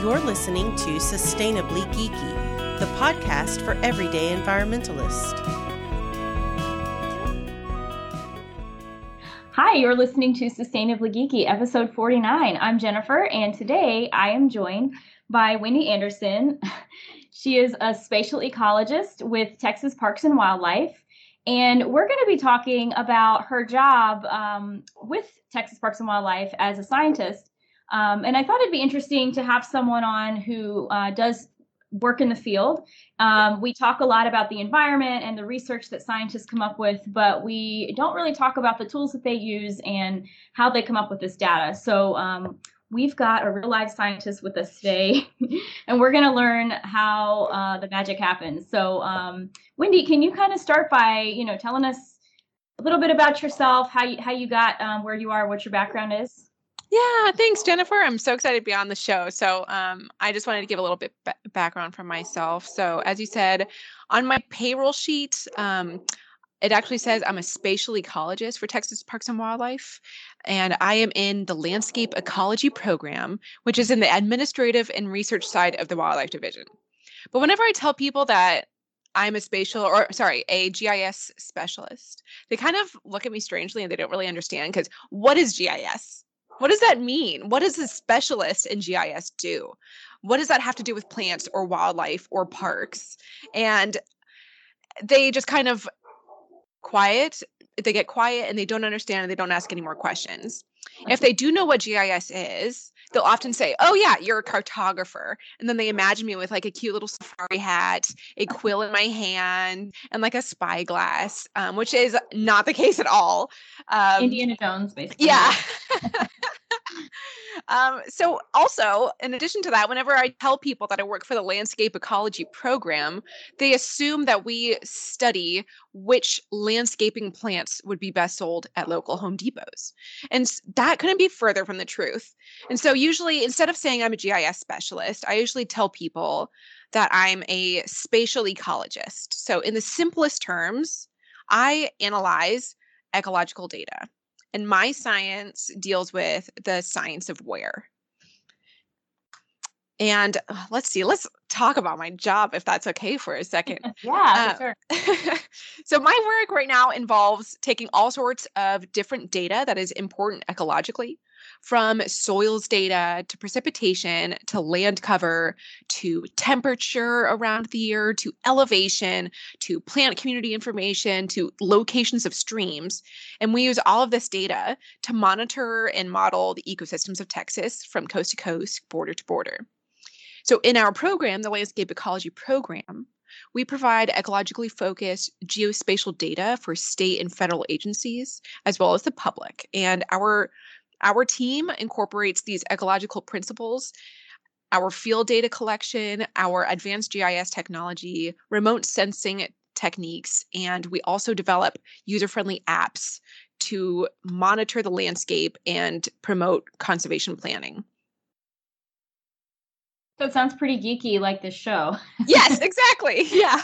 You're listening to Sustainably Geeky, the podcast for everyday environmentalists. Hi, you're listening to Sustainably Geeky, episode 49. I'm Jennifer, and today I am joined by Wendy Anderson. She is a spatial ecologist with Texas Parks and Wildlife. And we're going to be talking about her job um, with Texas Parks and Wildlife as a scientist um, and I thought it'd be interesting to have someone on who uh, does work in the field. Um, we talk a lot about the environment and the research that scientists come up with, but we don't really talk about the tools that they use and how they come up with this data. So um, we've got a real life scientist with us today, and we're going to learn how uh, the magic happens. So, um, Wendy, can you kind of start by, you know, telling us a little bit about yourself, how you how you got um, where you are, what your background is? Yeah, thanks, Jennifer. I'm so excited to be on the show. So, um, I just wanted to give a little bit b- background from myself. So, as you said, on my payroll sheet, um, it actually says I'm a spatial ecologist for Texas Parks and Wildlife, and I am in the landscape ecology program, which is in the administrative and research side of the wildlife division. But whenever I tell people that I'm a spatial or sorry, a GIS specialist, they kind of look at me strangely and they don't really understand because what is GIS? What does that mean? What does a specialist in GIS do? What does that have to do with plants or wildlife or parks? And they just kind of quiet, they get quiet and they don't understand and they don't ask any more questions. If they do know what GIS is, they'll often say, Oh, yeah, you're a cartographer. And then they imagine me with like a cute little safari hat, a quill in my hand, and like a spyglass, um, which is not the case at all. Um, Indiana Jones, basically. Yeah. um, so, also, in addition to that, whenever I tell people that I work for the landscape ecology program, they assume that we study which landscaping plants would be best sold at local Home Depots. And that couldn't be further from the truth. And so, usually, instead of saying I'm a GIS specialist, I usually tell people that I'm a spatial ecologist. So, in the simplest terms, I analyze ecological data. And my science deals with the science of where. And uh, let's see, let's talk about my job if that's okay for a second. yeah, uh, sure. so, my work right now involves taking all sorts of different data that is important ecologically from soils data to precipitation to land cover to temperature around the year to elevation to plant community information to locations of streams. And we use all of this data to monitor and model the ecosystems of Texas from coast to coast, border to border. So, in our program, the Landscape Ecology Program, we provide ecologically focused geospatial data for state and federal agencies, as well as the public. And our our team incorporates these ecological principles our field data collection, our advanced GIS technology, remote sensing techniques, and we also develop user friendly apps to monitor the landscape and promote conservation planning. So it sounds pretty geeky like this show. yes, exactly. Yeah.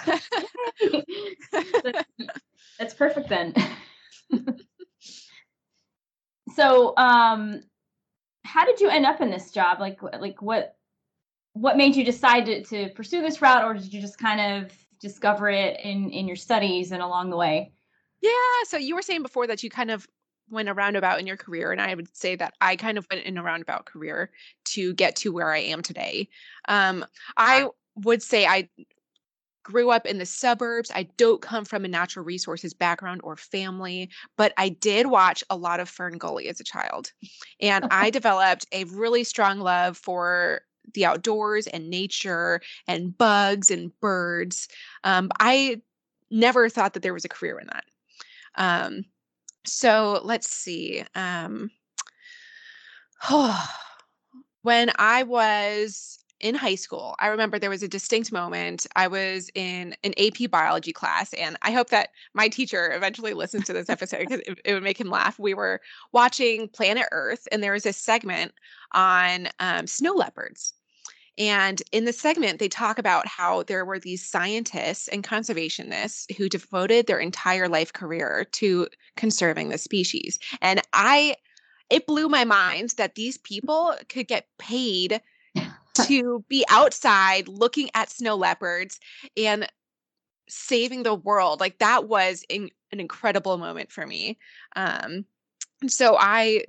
that's, that's perfect then. So um how did you end up in this job? Like like what what made you decide to, to pursue this route or did you just kind of discover it in in your studies and along the way? Yeah so you were saying before that you kind of went a roundabout in your career and i would say that i kind of went in a roundabout career to get to where i am today. Um, i would say i grew up in the suburbs. I don't come from a natural resources background or family, but I did watch a lot of FernGully as a child. And I developed a really strong love for the outdoors and nature and bugs and birds. Um, I never thought that there was a career in that. Um, so let's see. Um, oh, when I was in high school, I remember there was a distinct moment. I was in an AP biology class, and I hope that my teacher eventually listens to this episode because it, it, would make him laugh. We were watching Planet Earth, and there was a segment on um, snow leopards. And in the segment, they talk about how there were these scientists and conservationists who devoted their entire life career to conserving the species. And I, it blew my mind that these people could get paid to be outside looking at snow leopards and saving the world. Like that was in, an incredible moment for me. Um, so I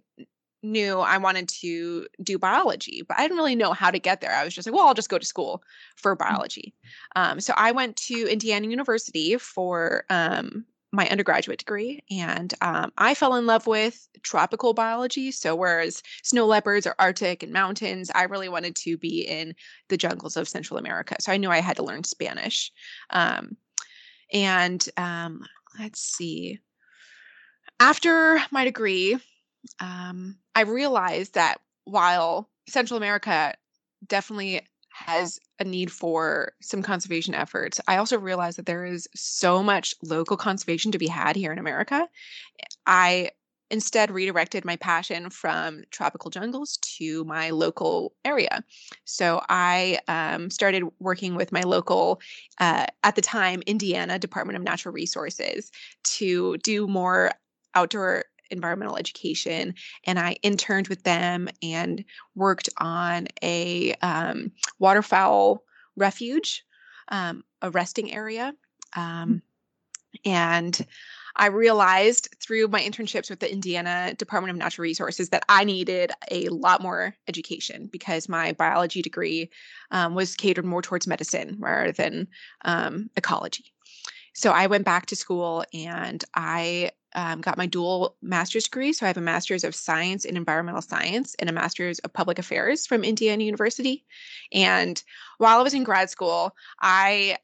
knew I wanted to do biology, but I didn't really know how to get there. I was just like, well, I'll just go to school for mm. biology. Um, so I went to Indiana University for um, my undergraduate degree, and um, I fell in love with tropical biology. So, whereas snow leopards are Arctic and mountains, I really wanted to be in the jungles of Central America. So, I knew I had to learn Spanish. Um, and um, let's see, after my degree, um, I realized that while Central America definitely has a need for some conservation efforts, I also realized that there is so much local conservation to be had here in America. I instead redirected my passion from tropical jungles to my local area. So I um, started working with my local, uh, at the time, Indiana Department of Natural Resources to do more outdoor environmental education and i interned with them and worked on a um, waterfowl refuge um, a resting area mm. um, and I realized through my internships with the Indiana Department of Natural Resources that I needed a lot more education because my biology degree um, was catered more towards medicine rather than um, ecology. So I went back to school and I um, got my dual master's degree. So I have a master's of science in environmental science and a master's of public affairs from Indiana University. And while I was in grad school, I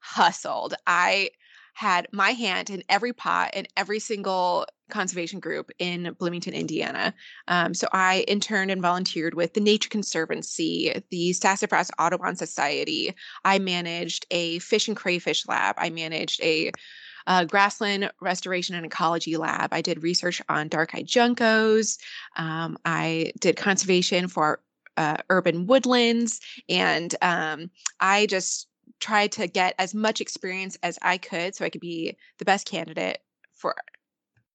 hustled. I had my hand in every pot in every single conservation group in Bloomington, Indiana. Um, so I interned and volunteered with the Nature Conservancy, the Sassafras Audubon Society. I managed a fish and crayfish lab. I managed a uh, grassland restoration and ecology lab. I did research on dark-eyed juncos. Um, I did conservation for uh, urban woodlands, and um, I just tried to get as much experience as I could so I could be the best candidate for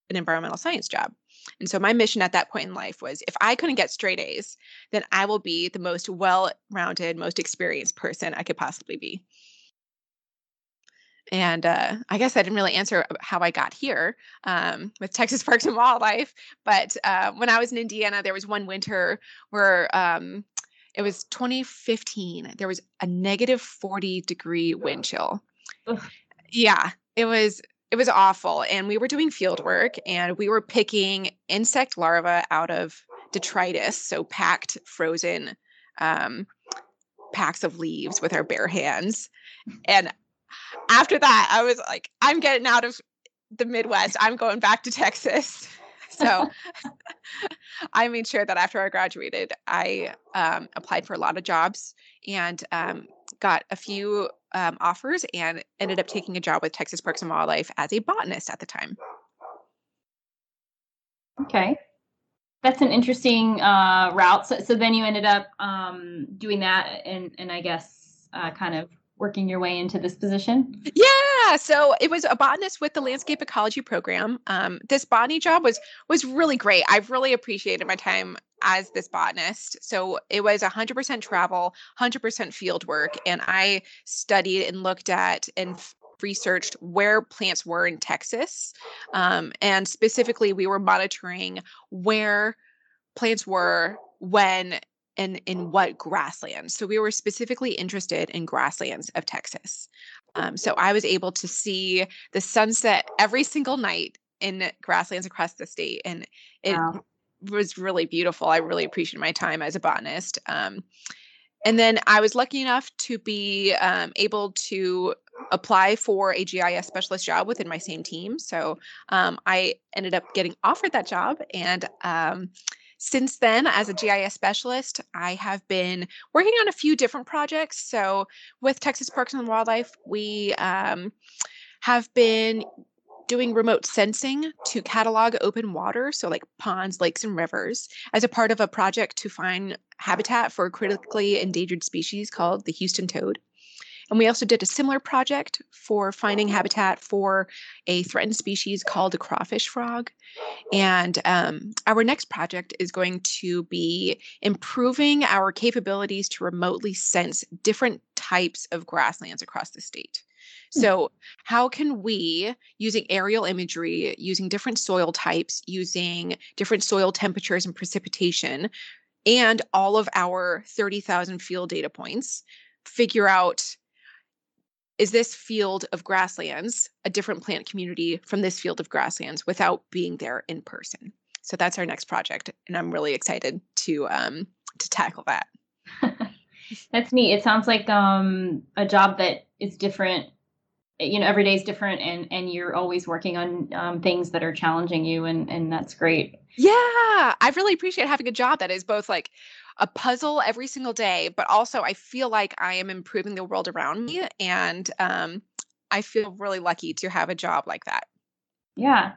an environmental science job. And so my mission at that point in life was if I couldn't get straight A's, then I will be the most well rounded, most experienced person I could possibly be. And uh, I guess I didn't really answer how I got here um, with Texas Parks and Wildlife. But uh, when I was in Indiana, there was one winter where um, it was 2015. There was a negative 40 degree wind chill. Ugh. Yeah, it was it was awful. And we were doing field work and we were picking insect larvae out of detritus, so packed frozen um, packs of leaves with our bare hands. And after that, I was like, I'm getting out of the Midwest. I'm going back to Texas. So I made sure that after I graduated, I um, applied for a lot of jobs and um, got a few um, offers and ended up taking a job with Texas Parks and Wildlife as a botanist at the time. Okay. That's an interesting uh, route. So, so then you ended up um, doing that and, and I guess uh, kind of working your way into this position? Yeah, so it was a botanist with the landscape ecology program. Um, this botany job was was really great. I've really appreciated my time as this botanist. So it was 100% travel, 100% field work, and I studied and looked at and researched where plants were in Texas, um, and specifically we were monitoring where plants were when and in what grasslands. So we were specifically interested in grasslands of Texas. Um, so I was able to see the sunset every single night in grasslands across the state, and it wow. was really beautiful. I really appreciated my time as a botanist. Um, and then I was lucky enough to be um, able to apply for a GIS specialist job within my same team. So um, I ended up getting offered that job, and um, since then, as a GIS specialist, I have been working on a few different projects. So, with Texas Parks and Wildlife, we um, have been doing remote sensing to catalog open water, so like ponds, lakes, and rivers, as a part of a project to find habitat for a critically endangered species called the Houston toad. And we also did a similar project for finding habitat for a threatened species called the crawfish frog. And um, our next project is going to be improving our capabilities to remotely sense different types of grasslands across the state. Hmm. So, how can we, using aerial imagery, using different soil types, using different soil temperatures and precipitation, and all of our 30,000 field data points, figure out is this field of grasslands a different plant community from this field of grasslands without being there in person? So that's our next project, and I'm really excited to um, to tackle that. that's neat. It sounds like um, a job that is different you know every day is different and and you're always working on um, things that are challenging you and and that's great yeah i really appreciate having a job that is both like a puzzle every single day but also i feel like i am improving the world around me and um, i feel really lucky to have a job like that. Yeah.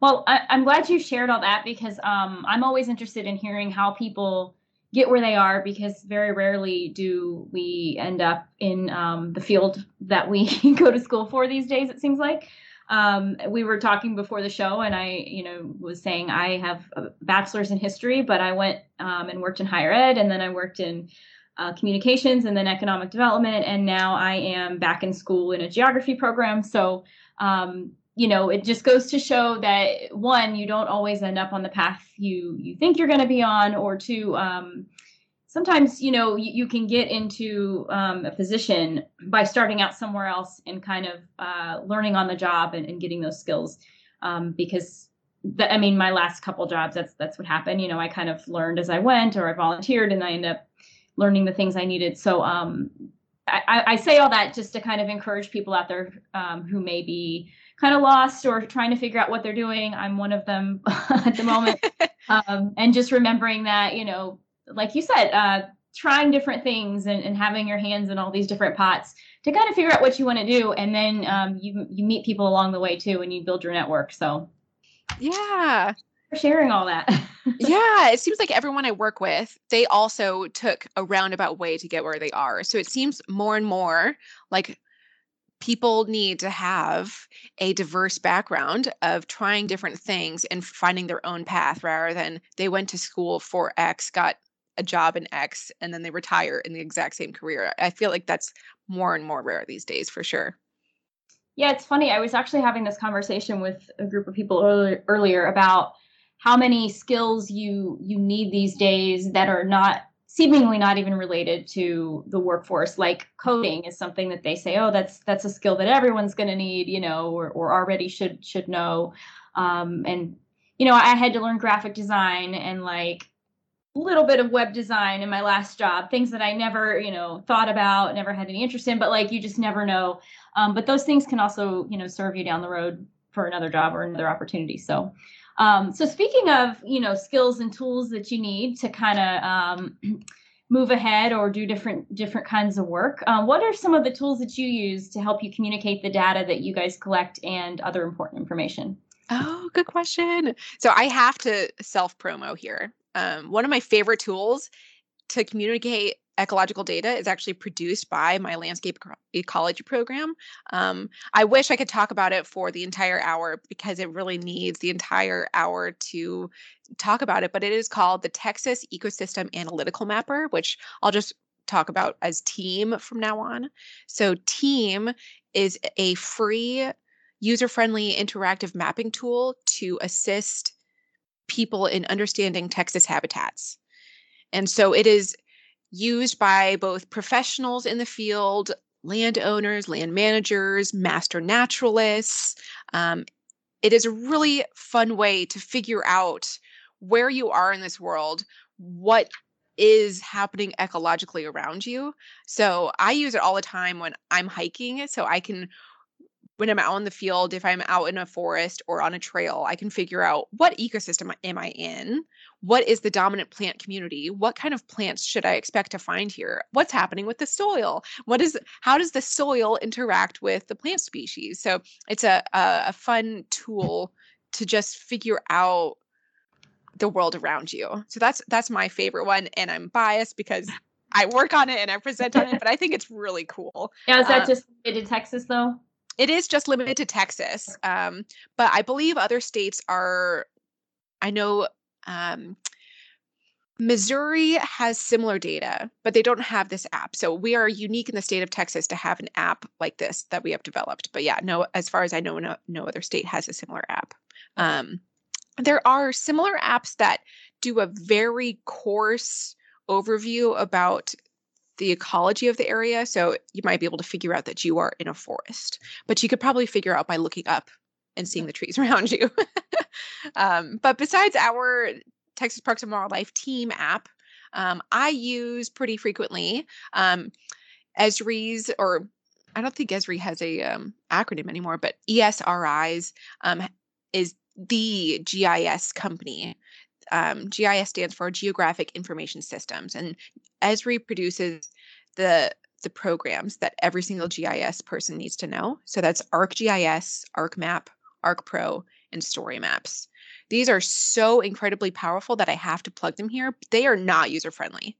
Well I, am glad you shared all that because um, i'm always interested in hearing how people get where they are because very rarely do we end up in um, the field that we go to school for these days it seems like um, we were talking before the show and i you know was saying i have a bachelor's in history but i went um, and worked in higher ed and then i worked in uh, communications and then economic development and now i am back in school in a geography program. So um, you know it just goes to show that one you don't always end up on the path you you think you're going to be on or two um, sometimes you know you, you can get into um, a position by starting out somewhere else and kind of uh, learning on the job and, and getting those skills um, because that, i mean my last couple jobs that's that's what happened you know i kind of learned as i went or i volunteered and i end up learning the things i needed so um, I, I, say all that just to kind of encourage people out there um, who may be kind of lost or trying to figure out what they're doing. I'm one of them at the moment. um, and just remembering that, you know, like you said, uh, trying different things and, and having your hands in all these different pots to kind of figure out what you want to do. And then um, you, you meet people along the way too, and you build your network. So, yeah. For sharing all that. yeah, it seems like everyone I work with, they also took a roundabout way to get where they are. So it seems more and more like people need to have a diverse background of trying different things and finding their own path rather than they went to school for X, got a job in X, and then they retire in the exact same career. I feel like that's more and more rare these days for sure. Yeah, it's funny. I was actually having this conversation with a group of people earlier, earlier about how many skills you you need these days that are not seemingly not even related to the workforce like coding is something that they say oh that's that's a skill that everyone's going to need you know or, or already should should know um, and you know i had to learn graphic design and like little bit of web design in my last job things that i never you know thought about never had any interest in but like you just never know um, but those things can also you know serve you down the road for another job or another opportunity so um, so speaking of, you know, skills and tools that you need to kind of um, move ahead or do different different kinds of work, um, what are some of the tools that you use to help you communicate the data that you guys collect and other important information? Oh, good question. So I have to self promo here. Um, one of my favorite tools to communicate ecological data is actually produced by my landscape ecology program. Um, I wish I could talk about it for the entire hour because it really needs the entire hour to talk about it, but it is called the Texas Ecosystem Analytical Mapper, which I'll just talk about as TEAM from now on. So, TEAM is a free, user friendly interactive mapping tool to assist people in understanding Texas habitats. And so it is used by both professionals in the field, landowners, land managers, master naturalists. Um, it is a really fun way to figure out where you are in this world, what is happening ecologically around you. So I use it all the time when I'm hiking so I can when I'm out in the field, if I'm out in a forest or on a trail, I can figure out what ecosystem am I in? What is the dominant plant community? What kind of plants should I expect to find here? What's happening with the soil? What is how does the soil interact with the plant species? So it's a a, a fun tool to just figure out the world around you. So that's that's my favorite one and I'm biased because I work on it and I present on it, but I think it's really cool. Yeah, is that Uh, just in Texas though? It is just limited to Texas, um, but I believe other states are. I know um, Missouri has similar data, but they don't have this app. So we are unique in the state of Texas to have an app like this that we have developed. But yeah, no, as far as I know, no, no other state has a similar app. Um, there are similar apps that do a very coarse overview about the ecology of the area. So you might be able to figure out that you are in a forest, but you could probably figure out by looking up and seeing the trees around you. um, but besides our Texas Parks and Wildlife TEAM app, um, I use pretty frequently um, Esri's, or I don't think Esri has a um, acronym anymore, but ESRI's um, is the GIS company. Um, GIS stands for Geographic Information Systems, and Esri produces the the programs that every single GIS person needs to know. So that's ArcGIS, ArcMap, ArcPro, and Story Maps. These are so incredibly powerful that I have to plug them here. They are not user friendly.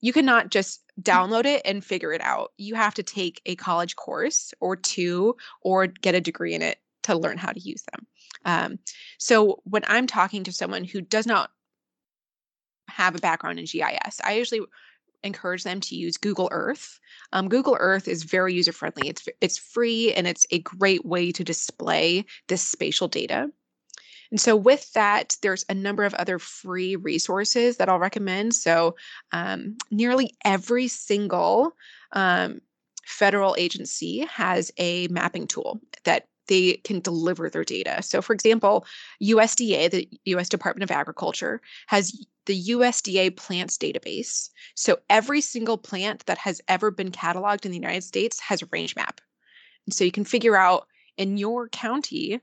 You cannot just download it and figure it out. You have to take a college course or two or get a degree in it to learn how to use them. Um, so when I'm talking to someone who does not have a background in GIS, I usually encourage them to use Google Earth. Um, Google Earth is very user friendly. It's it's free and it's a great way to display this spatial data. And so, with that, there's a number of other free resources that I'll recommend. So, um, nearly every single um, federal agency has a mapping tool that they can deliver their data. So, for example, USDA, the US Department of Agriculture, has the USDA plants database. So, every single plant that has ever been cataloged in the United States has a range map. And so, you can figure out in your county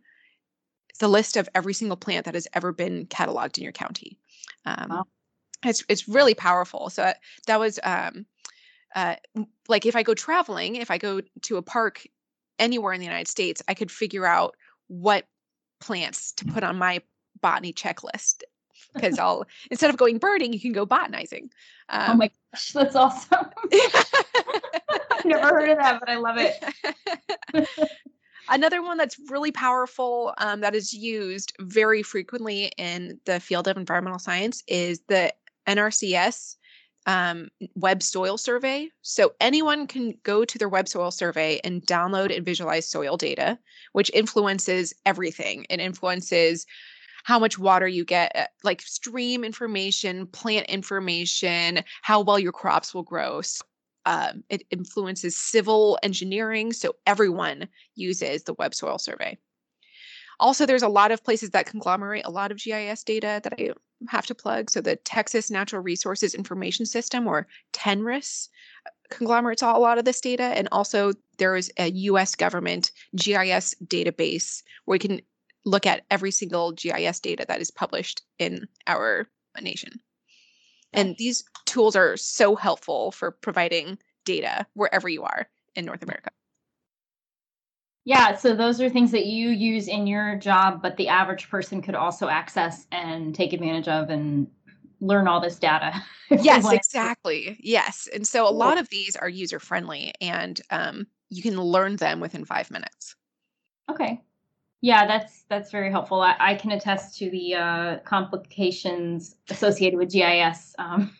the list of every single plant that has ever been cataloged in your county. Um, Wow. It's it's really powerful. So that, that was um, uh, like if I go traveling, if I go to a park anywhere in the United States, I could figure out what plants to put on my botany checklist because I'll instead of going birding, you can go botanizing. oh Um, my gosh, that's awesome. I've never heard of that, but I love it. Another one that's really powerful um, that is used very frequently in the field of environmental science is the NRCS um, Web Soil Survey. So anyone can go to their Web Soil Survey and download and visualize soil data, which influences everything. It influences how much water you get, uh, like stream information, plant information, how well your crops will grow. So, um, it influences civil engineering. So everyone uses the Web Soil Survey. Also, there's a lot of places that conglomerate a lot of GIS data that I have to plug. So the Texas Natural Resources Information System, or TNRIS, conglomerates all a lot of this data. And also, there is a US government GIS database where you can look at every single GIS data that is published in our nation. And these tools are so helpful for providing data wherever you are in North America. Yeah, so those are things that you use in your job, but the average person could also access and take advantage of and learn all this data. Yes, exactly. Yes. And so a lot of these are user friendly and um, you can learn them within five minutes. Okay. Yeah, that's that's very helpful. I, I can attest to the uh, complications associated with GIS. Um,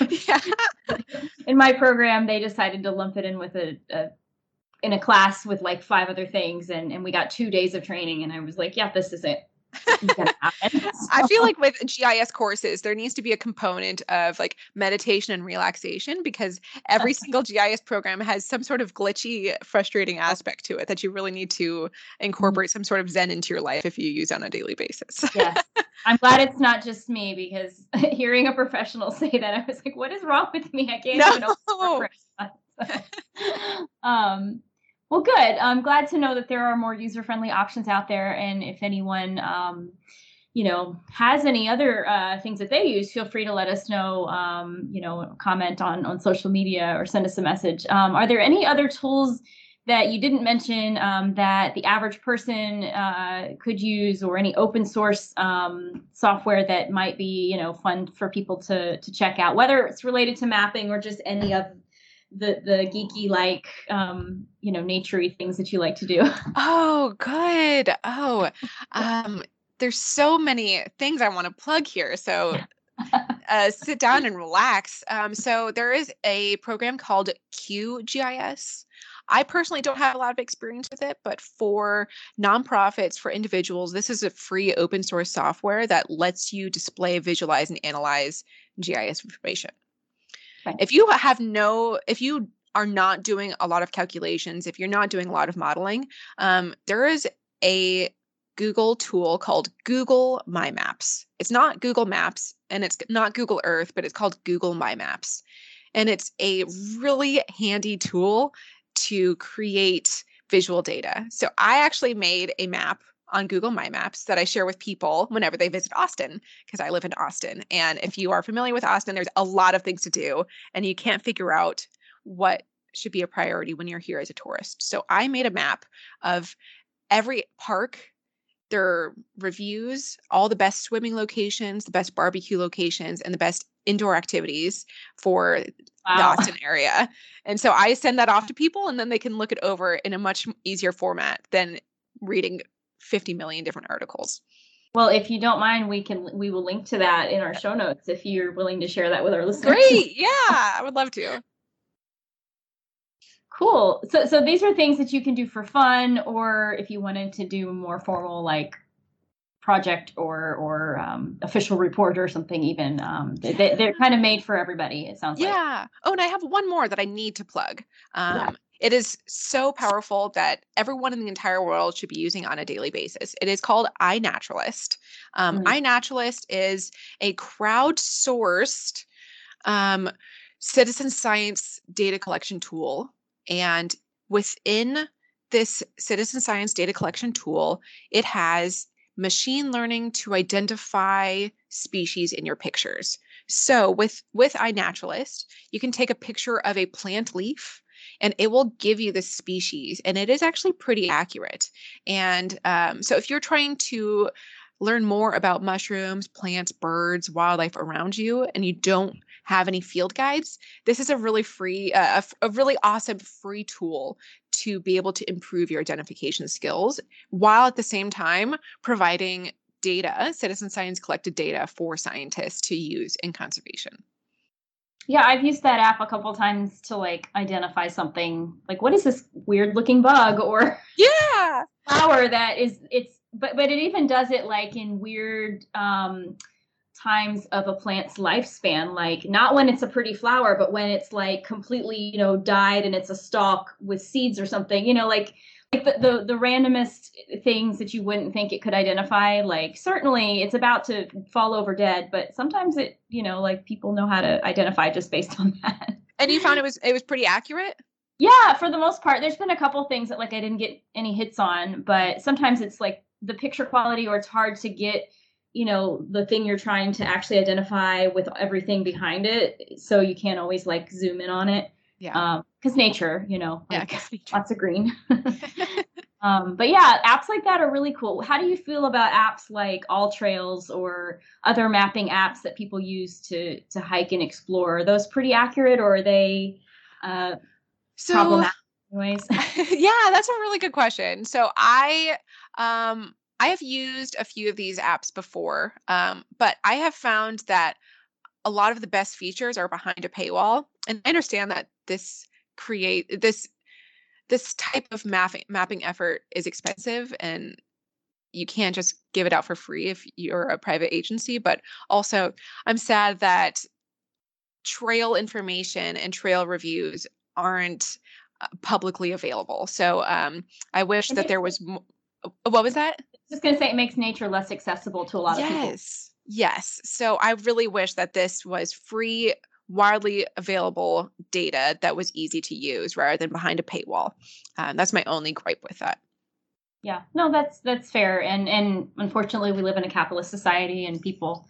yeah. in my program, they decided to lump it in with a, a in a class with like five other things, and and we got two days of training, and I was like, yeah, this isn't gonna. I feel like with GIS courses, there needs to be a component of like meditation and relaxation because every single GIS program has some sort of glitchy, frustrating aspect to it that you really need to incorporate some sort of Zen into your life if you use on a daily basis. yes. I'm glad it's not just me because hearing a professional say that, I was like, what is wrong with me? I can't even open um, well, good. I'm glad to know that there are more user-friendly options out there, and if anyone, um, you know, has any other uh, things that they use, feel free to let us know. Um, you know, comment on on social media or send us a message. Um, are there any other tools that you didn't mention um, that the average person uh, could use, or any open source um, software that might be, you know, fun for people to to check out, whether it's related to mapping or just any of the the geeky like um you know naturey things that you like to do. Oh good. Oh um there's so many things i want to plug here so uh, sit down and relax. Um so there is a program called QGIS I personally don't have a lot of experience with it, but for nonprofits, for individuals, this is a free open source software that lets you display, visualize, and analyze GIS information. If you have no, if you are not doing a lot of calculations, if you're not doing a lot of modeling, um, there is a Google tool called Google My Maps. It's not Google Maps and it's not Google Earth, but it's called Google My Maps. And it's a really handy tool to create visual data. So I actually made a map on Google My Maps that I share with people whenever they visit Austin because I live in Austin. And if you are familiar with Austin, there's a lot of things to do and you can't figure out what should be a priority when you're here as a tourist. So I made a map of every park, their reviews, all the best swimming locations, the best barbecue locations, and the best indoor activities for wow. the Austin area. And so I send that off to people and then they can look it over in a much easier format than reading 50 million different articles. Well, if you don't mind, we can we will link to that in our show notes if you're willing to share that with our listeners. Great. Yeah, I would love to. Cool. So so these are things that you can do for fun or if you wanted to do more formal like project or or um, official report or something even um, they, they're kind of made for everybody it sounds yeah. like yeah oh and i have one more that i need to plug um, yeah. It is so powerful that everyone in the entire world should be using on a daily basis. It is called iNaturalist. Um, mm-hmm. iNaturalist is a crowdsourced um, citizen science data collection tool. And within this citizen science data collection tool, it has machine learning to identify species in your pictures. So with with iNaturalist, you can take a picture of a plant leaf and it will give you the species and it is actually pretty accurate. And um, so if you're trying to learn more about mushrooms plants birds wildlife around you and you don't have any field guides this is a really free uh, a, a really awesome free tool to be able to improve your identification skills while at the same time providing data citizen science collected data for scientists to use in conservation yeah, I've used that app a couple times to like identify something like what is this weird looking bug or yeah. flower that is it's but but it even does it like in weird um times of a plant's lifespan like not when it's a pretty flower but when it's like completely you know died and it's a stalk with seeds or something you know like like the, the, the randomest things that you wouldn't think it could identify like certainly it's about to fall over dead but sometimes it you know like people know how to identify just based on that. And you found it was it was pretty accurate? Yeah for the most part. There's been a couple things that like i didn't get any hits on but sometimes it's like the picture quality or it's hard to get you know the thing you're trying to actually identify with everything behind it so you can't always like zoom in on it yeah. Because um, nature, you know, like, yeah, lots of green. um, but yeah, apps like that are really cool. How do you feel about apps like AllTrails or other mapping apps that people use to to hike and explore? Are those pretty accurate, or are they uh, so, problematic? Anyways? yeah, that's a really good question. So I um I have used a few of these apps before, um, but I have found that a lot of the best features are behind a paywall. And I understand that this create this this type of mapping mapping effort is expensive and you can't just give it out for free if you're a private agency but also i'm sad that trail information and trail reviews aren't uh, publicly available so um, i wish that there was mo- what was that just going to say it makes nature less accessible to a lot yes. of people yes yes so i really wish that this was free widely available data that was easy to use rather than behind a paywall. Um, that's my only gripe with that. Yeah, no, that's that's fair, and and unfortunately, we live in a capitalist society, and people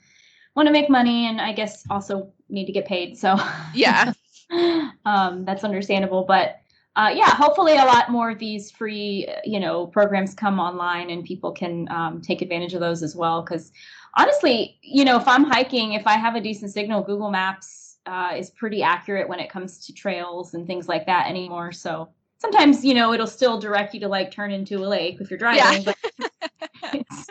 want to make money, and I guess also need to get paid. So yeah, um, that's understandable. But uh, yeah, hopefully a lot more of these free, you know, programs come online and people can um, take advantage of those as well. Because honestly, you know, if I'm hiking, if I have a decent signal, Google Maps uh, is pretty accurate when it comes to trails and things like that anymore. So sometimes, you know, it'll still direct you to like turn into a lake if you're driving. Yeah. but it's,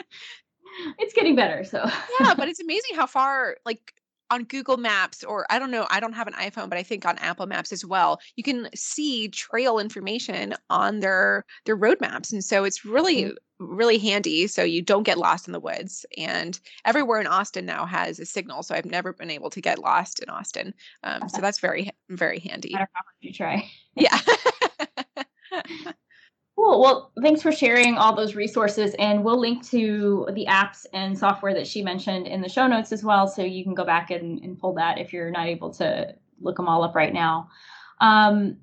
it's getting better. So yeah, but it's amazing how far like on Google Maps, or I don't know, I don't have an iPhone, but I think on Apple Maps as well, you can see trail information on their their road maps, and so it's really mm-hmm. really handy. So you don't get lost in the woods. And everywhere in Austin now has a signal, so I've never been able to get lost in Austin. Um, so that's very very handy. You try. Yeah. Cool. Well, thanks for sharing all those resources. And we'll link to the apps and software that she mentioned in the show notes as well. So you can go back and, and pull that if you're not able to look them all up right now. Um,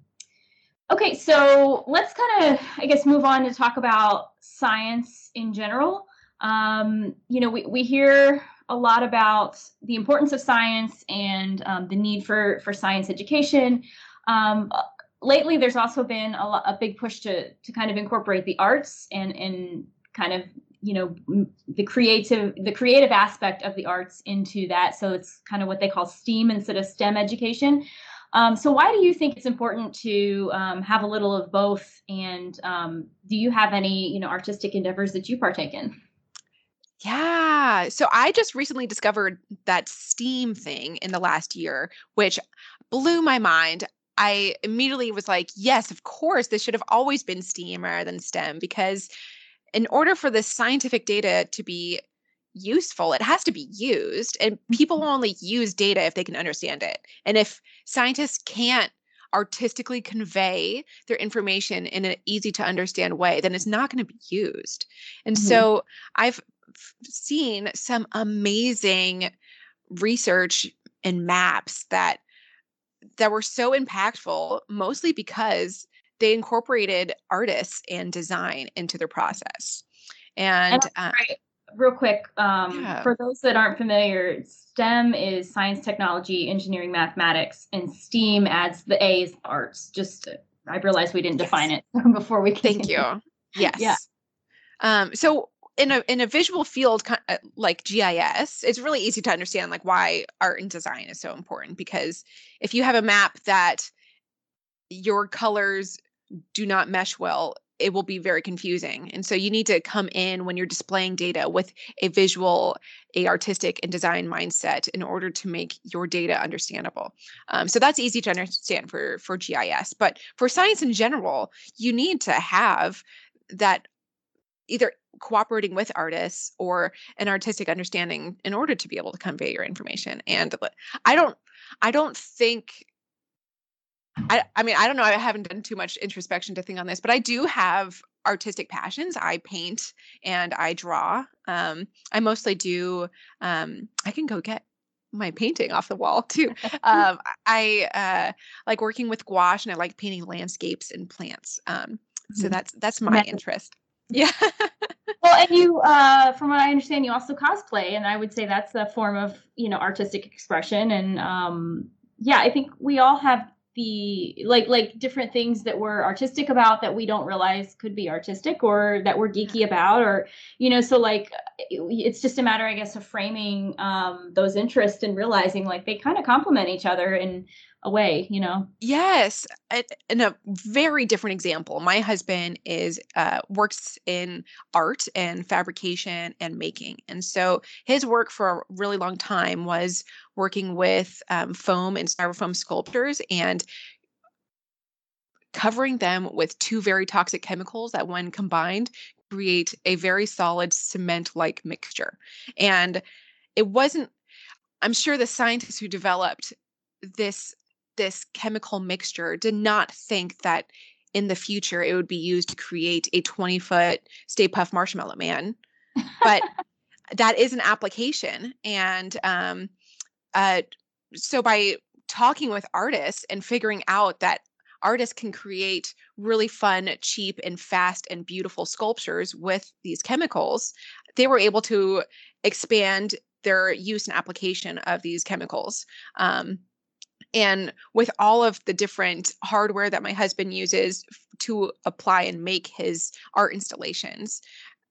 okay, so let's kind of, I guess, move on to talk about science in general. Um, you know, we, we hear a lot about the importance of science and um, the need for, for science education. Um, lately there's also been a, a big push to to kind of incorporate the arts and and kind of you know the creative the creative aspect of the arts into that so it's kind of what they call STEAM instead of STEM education um, so why do you think it's important to um, have a little of both and um, do you have any you know artistic endeavors that you partake in yeah. So I just recently discovered that STEAM thing in the last year, which blew my mind. I immediately was like, yes, of course, this should have always been STEAM rather than STEM because in order for this scientific data to be useful, it has to be used. And people mm-hmm. only use data if they can understand it. And if scientists can't artistically convey their information in an easy to understand way, then it's not going to be used. And mm-hmm. so I've seen some amazing research and maps that that were so impactful, mostly because they incorporated artists and design into their process. And, and uh, right. real quick, um, yeah. for those that aren't familiar, STEM is science, technology, engineering, mathematics, and STEAM adds the A's arts. Just I realized we didn't yes. define it before we. Continue. Thank you. Yes. Yeah. Um, so in a in a visual field uh, like GIS, it's really easy to understand like why art and design is so important because if you have a map that your colors do not mesh well, it will be very confusing. And so you need to come in when you're displaying data with a visual, a artistic and design mindset in order to make your data understandable. Um, so that's easy to understand for for GIS, but for science in general, you need to have that either cooperating with artists or an artistic understanding in order to be able to convey your information and i don't i don't think I, I mean, I don't know. I haven't done too much introspection to think on this, but I do have artistic passions. I paint and I draw. Um, I mostly do. Um, I can go get my painting off the wall too. Um, I uh, like working with gouache, and I like painting landscapes and plants. Um, so mm-hmm. that's that's my interest. Yeah. Well, and you, uh, from what I understand, you also cosplay, and I would say that's a form of you know artistic expression. And um, yeah, I think we all have the like like different things that we're artistic about that we don't realize could be artistic or that we're geeky about or you know so like it's just a matter i guess of framing um those interests and realizing like they kind of complement each other and away you know? Yes in a very different example. My husband is uh, works in art and fabrication and making and so his work for a really long time was working with um, foam and styrofoam sculptures and covering them with two very toxic chemicals that when combined create a very solid cement like mixture. And it wasn't i'm sure the scientists who developed this this chemical mixture did not think that in the future it would be used to create a 20 foot Stay Puft Marshmallow Man. But that is an application. And um, uh, so by talking with artists and figuring out that artists can create really fun, cheap, and fast and beautiful sculptures with these chemicals, they were able to expand their use and application of these chemicals. Um, And with all of the different hardware that my husband uses to apply and make his art installations,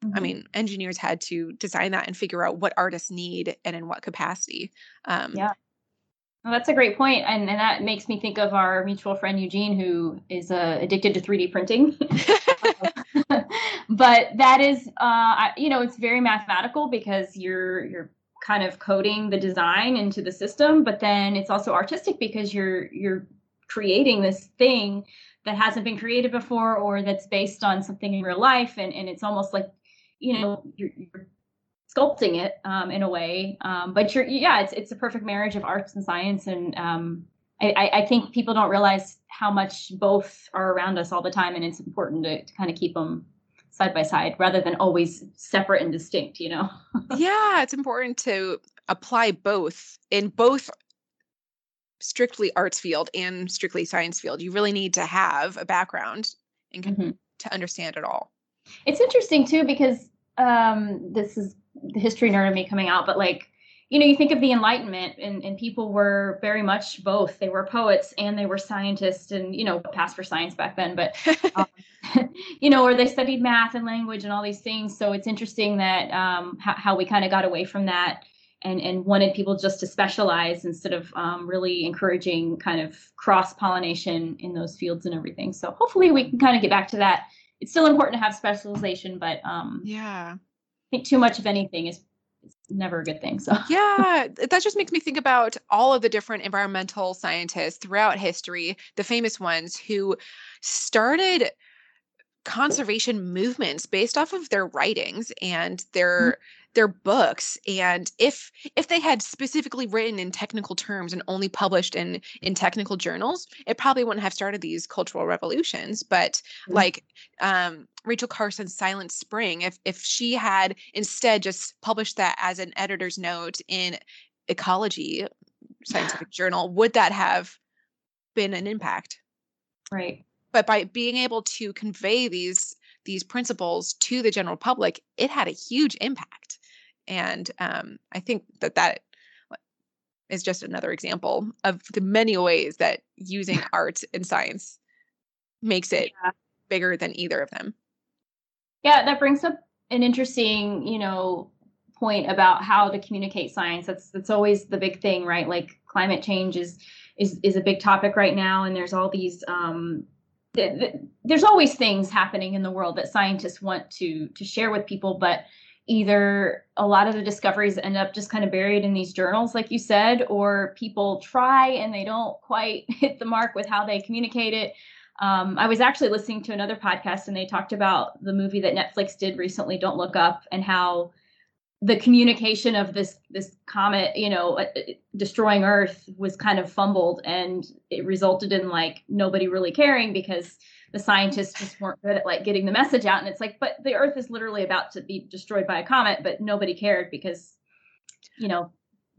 mm-hmm. I mean, engineers had to design that and figure out what artists need and in what capacity. Um, yeah. Well, that's a great point, and and that makes me think of our mutual friend Eugene, who is uh, addicted to 3D printing. but that is, uh, you know, it's very mathematical because you're you're kind of coding the design into the system, but then it's also artistic because you're you're creating this thing that hasn't been created before or that's based on something in real life, and and it's almost like, you know, you're, you're sculpting it um, in a way. Um, but you're, yeah, it's it's a perfect marriage of arts and science, and um, I, I think people don't realize how much both are around us all the time, and it's important to, to kind of keep them side by side rather than always separate and distinct. You know? yeah, it's important to apply both in both strictly arts field and strictly science field. You really need to have a background and mm-hmm. to understand it all. It's interesting too because um, this is the history nerd of me coming out, but like, you know, you think of the Enlightenment and, and people were very much both. They were poets and they were scientists and, you know, passed for science back then, but, um, you know, or they studied math and language and all these things. So it's interesting that um, how, how we kind of got away from that and, and wanted people just to specialize instead of um, really encouraging kind of cross pollination in those fields and everything. So hopefully we can kind of get back to that. It's still important to have specialization, but um, yeah, I think too much of anything is never a good thing. So yeah, that just makes me think about all of the different environmental scientists throughout history, the famous ones who started conservation movements based off of their writings and their mm-hmm their books and if if they had specifically written in technical terms and only published in in technical journals it probably wouldn't have started these cultural revolutions but mm-hmm. like um, rachel carson's silent spring if if she had instead just published that as an editor's note in ecology scientific journal would that have been an impact? Right. But by being able to convey these these principles to the general public it had a huge impact and um, I think that that is just another example of the many ways that using art and science makes it yeah. bigger than either of them. Yeah, that brings up an interesting, you know, point about how to communicate science. That's that's always the big thing, right? Like climate change is is is a big topic right now, and there's all these um, th- th- there's always things happening in the world that scientists want to to share with people, but either a lot of the discoveries end up just kind of buried in these journals, like you said, or people try and they don't quite hit the mark with how they communicate it. Um, I was actually listening to another podcast and they talked about the movie that Netflix did recently, Don't Look Up, and how the communication of this this comet, you know, uh, uh, destroying Earth was kind of fumbled, and it resulted in like nobody really caring because the scientists just weren't good at like getting the message out and it's like but the earth is literally about to be destroyed by a comet but nobody cared because you know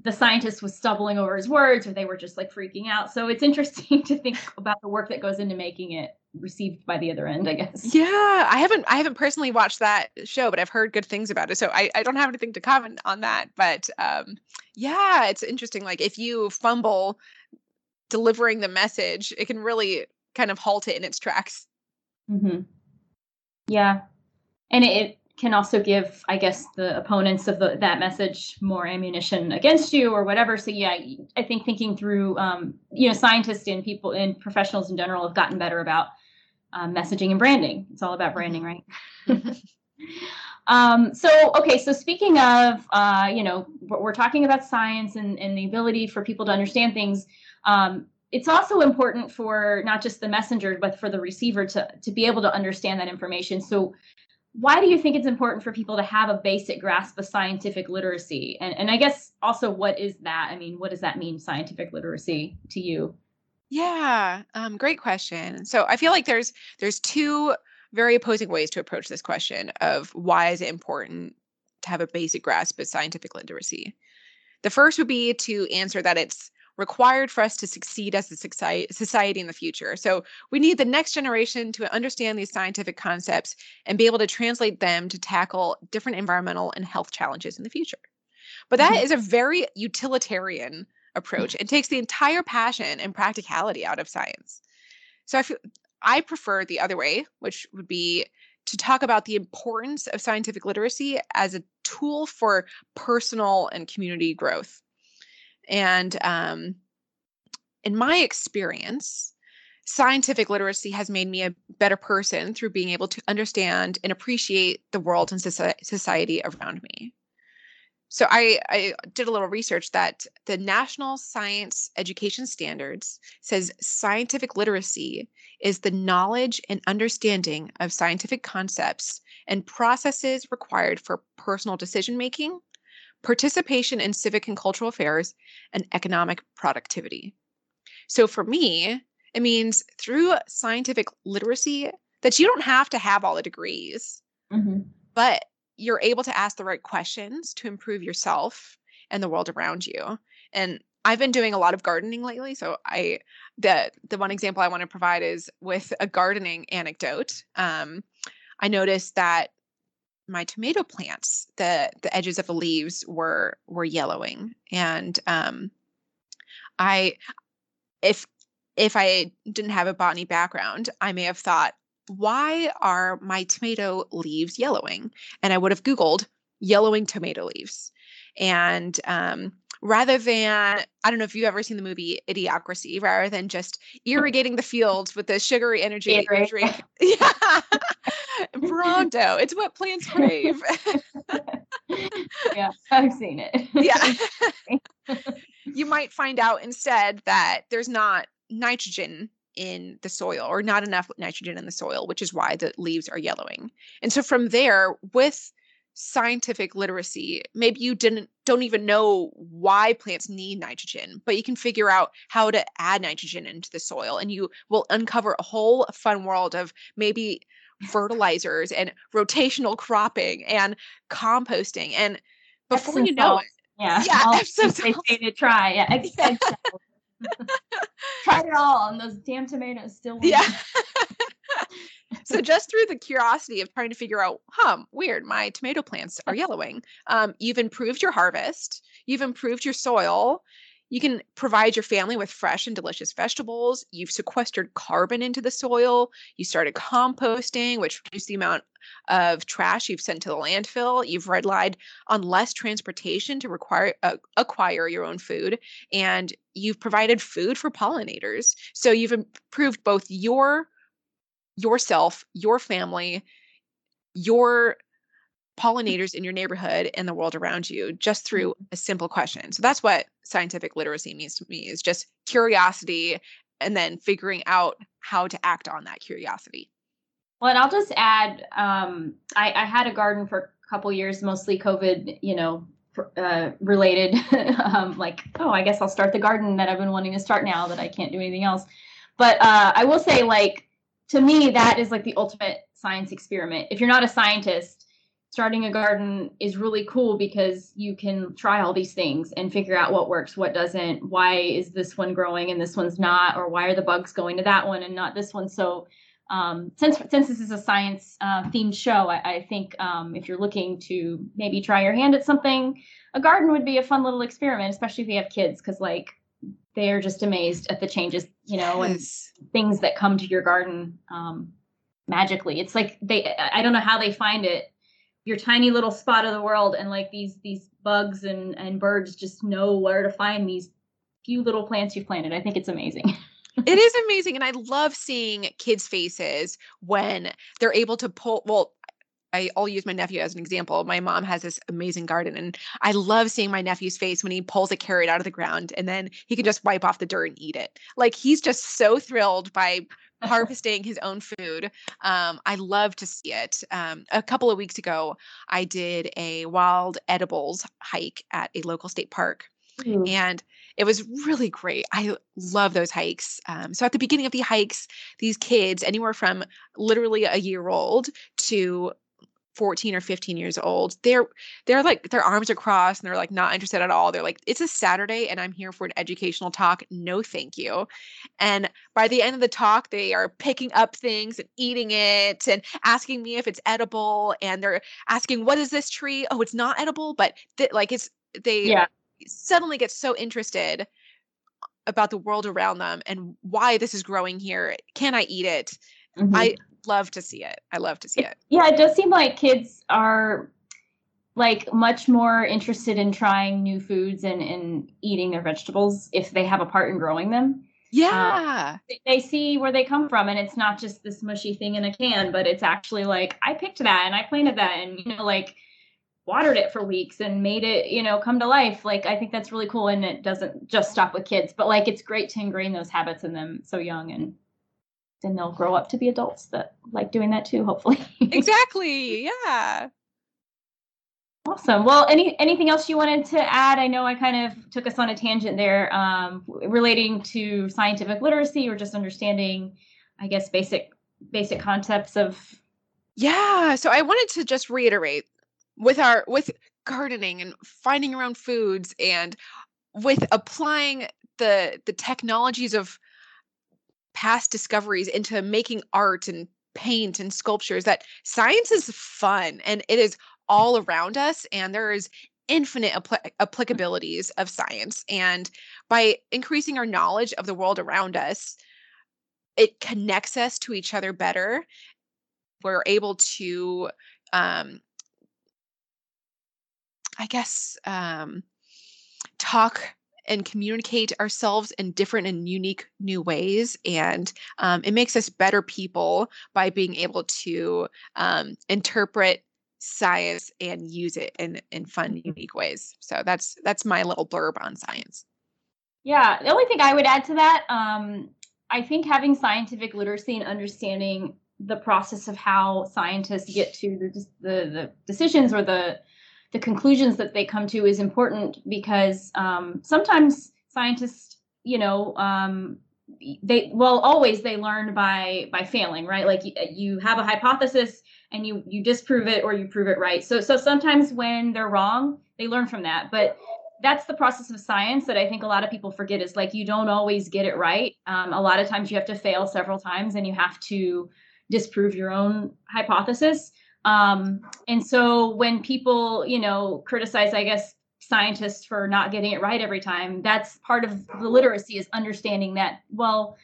the scientist was stumbling over his words or they were just like freaking out. So it's interesting to think about the work that goes into making it received by the other end i guess. Yeah i haven't i haven't personally watched that show but i've heard good things about it so i, I don't have anything to comment on that but um yeah it's interesting like if you fumble delivering the message it can really kind of halt it in its tracks. Mm-hmm. Yeah, and it, it, can also give, I guess, the opponents of the, that message more ammunition against you or whatever. So yeah, I think thinking through, um, you know, scientists and people and professionals in general have gotten better about um, messaging and branding. It's all about branding, right? um, so okay, so speaking of, uh, you know, we're, we're talking about science and, and the ability for people to understand things. Um, it's also important for not just the messenger but for the receiver to to be able to understand that information. So why do you think it's important for people to have a basic grasp of scientific literacy? And and i guess also what is that? I mean what does that mean scientific literacy to you? Yeah um, great question. So i feel like there's there's two very opposing ways to approach this question of why is it important to have a basic grasp of scientific literacy. The first would be to answer that it's required for us to succeed as a society in the future. So we need the next generation to understand these scientific concepts and be able to translate them to tackle different environmental and health challenges in the future. But that mm-hmm. is a very utilitarian approach and takes the entire passion and practicality out of science. So I feel I prefer the other way, which would be to talk about the importance of scientific literacy as a tool for personal and community growth. And um, in my experience, scientific literacy has made me a better person through being able to understand and appreciate the world and society around me. So I, I did a little research that the National Science Education Standards says scientific literacy is the knowledge and understanding of scientific concepts and processes required for personal decision making, participation in civic and cultural affairs, and economic productivity. So for me, it means through scientific literacy that you don't have to have all the degrees, mm-hmm. but you're able to ask the right questions to improve yourself and the world around you. And I've been doing a lot of gardening lately, so I the the one example I want to provide is with a gardening anecdote. Um, I noticed that my tomato plants, the the edges of the leaves were were yellowing, and um, I if if I didn't have a botany background, I may have thought, why are my tomato leaves yellowing? And I would have Googled yellowing tomato leaves. And um, rather than, I don't know if you've ever seen the movie Idiocracy, rather than just mm. irrigating the fields with the sugary energy drink. Yeah. Brawndo. It's what plants crave. yeah, I've seen it. yeah. you might find out instead that there's not nitrogen in the soil or not enough nitrogen in the soil, which is why the leaves are yellowing. And so from there, with scientific literacy, maybe you didn't don't even know why plants need nitrogen, but you can figure out how to add nitrogen into the soil and you will uncover a whole fun world of maybe fertilizers and rotational cropping and composting and before you know it yeah yeah they say to try. Yeah Tried it all, and those damn tomatoes still. Yeah. so just through the curiosity of trying to figure out, huh, weird, my tomato plants are yellowing. Um, you've improved your harvest. You've improved your soil. You can provide your family with fresh and delicious vegetables. You've sequestered carbon into the soil. You started composting, which reduced the amount of trash you've sent to the landfill. You've relied on less transportation to require uh, acquire your own food, and you've provided food for pollinators. So you've improved both your yourself, your family, your pollinators in your neighborhood and the world around you just through mm-hmm. a simple question. So that's what scientific literacy means to me is just curiosity and then figuring out how to act on that curiosity. Well, and I'll just add, um, I, I, had a garden for a couple years, mostly COVID, you know, uh, related. um, like, oh, I guess I'll start the garden that I've been wanting to start now that I can't do anything else. But uh, I will say, like, to me, that is like the ultimate science experiment. If you're not a scientist, starting a garden is really cool because you can try all these things and figure out what works, what doesn't, why is this one growing and this one's not, or why are the bugs going to that one and not this one. So um, since since this is a science uh, themed show, I, I think um, if you're looking to maybe try your hand at something, a garden would be a fun little experiment, especially if you have kids, because like they are just amazed at the changes, you know, yes. and things that come to your garden um, magically. It's like they I don't know how they find it your tiny little spot of the world and like these these bugs and and birds just know where to find these few little plants you've planted i think it's amazing it is amazing and i love seeing kids faces when they're able to pull well I, will use my nephew as an example. My mom has this amazing garden, and I love seeing my nephew's face when he pulls a carrot out of the ground and then he can just wipe off the dirt and eat it. Like he's just so thrilled by harvesting his own food. Um, I love to see it. Um, a couple of weeks ago, I did a wild edibles hike at a local state park. Mm. And it was really great. I love those hikes. Um, so at the beginning of the hikes, these kids, anywhere from literally a year old to 14 or 15 years old they're they're like their arms are crossed and they're like not interested at all they're like it's a saturday and i'm here for an educational talk no thank you and by the end of the talk they are picking up things and eating it and asking me if it's edible and they're asking what is this tree oh it's not edible but th- like it's they yeah. suddenly get so interested about the world around them and why this is growing here. Can I eat it? Mhm. I love to see it. I love to see it. yeah, it does seem like kids are like much more interested in trying new foods and, and eating their vegetables if they have a part in growing them. Um, yeah. They- They see where they come from, and it's not just this mushy thing in a can, but it's actually like I picked that and I planted that, and you know, like watered it for weeks and made it, you know, come to life. Like I think that's really cool, and it doesn't just stop with kids, but like it's great to ingrain those habits in them so young, and then they'll grow up to be adults that like doing that too. Hopefully. exactly. Yeah. Awesome. Well, any anything else you wanted to add? I know I kind of took us on a tangent there, um, relating to scientific literacy or just understanding, I guess, basic basic concepts of. Yeah. So I wanted to just reiterate with our with gardening and finding own foods and with applying the the technologies of past discoveries into making art and paint and sculptures that science is fun and it is all around us and there is infinite appli- applicabilities of science and by increasing our knowledge of the world around us it connects us to each other better. We're able to um i guess um talk and communicate ourselves in different and unique new ways and um, it makes us better people by being able to um, interpret science and use it in in fun unique ways. So that's that's my little blurb on science. Yeah, the only thing I would add to that, um, I think having scientific literacy and understanding the process of how scientists get to the the, the decisions or the the conclusions that they come to is important because um, sometimes scientists, you know, um, they well always they learn by by failing, right? Like you, you have a hypothesis and you you disprove it or you prove it right. So so sometimes when they're wrong, they learn from that, but that's the process of science that I think a lot of people forget is like you don't always get it right. Um, a lot of times you have to fail several times and you have to disprove your own hypothesis. Um, and so when people, you know, criticize, I guess, scientists for not getting it right every time, that's part of the literacy is understanding that, well,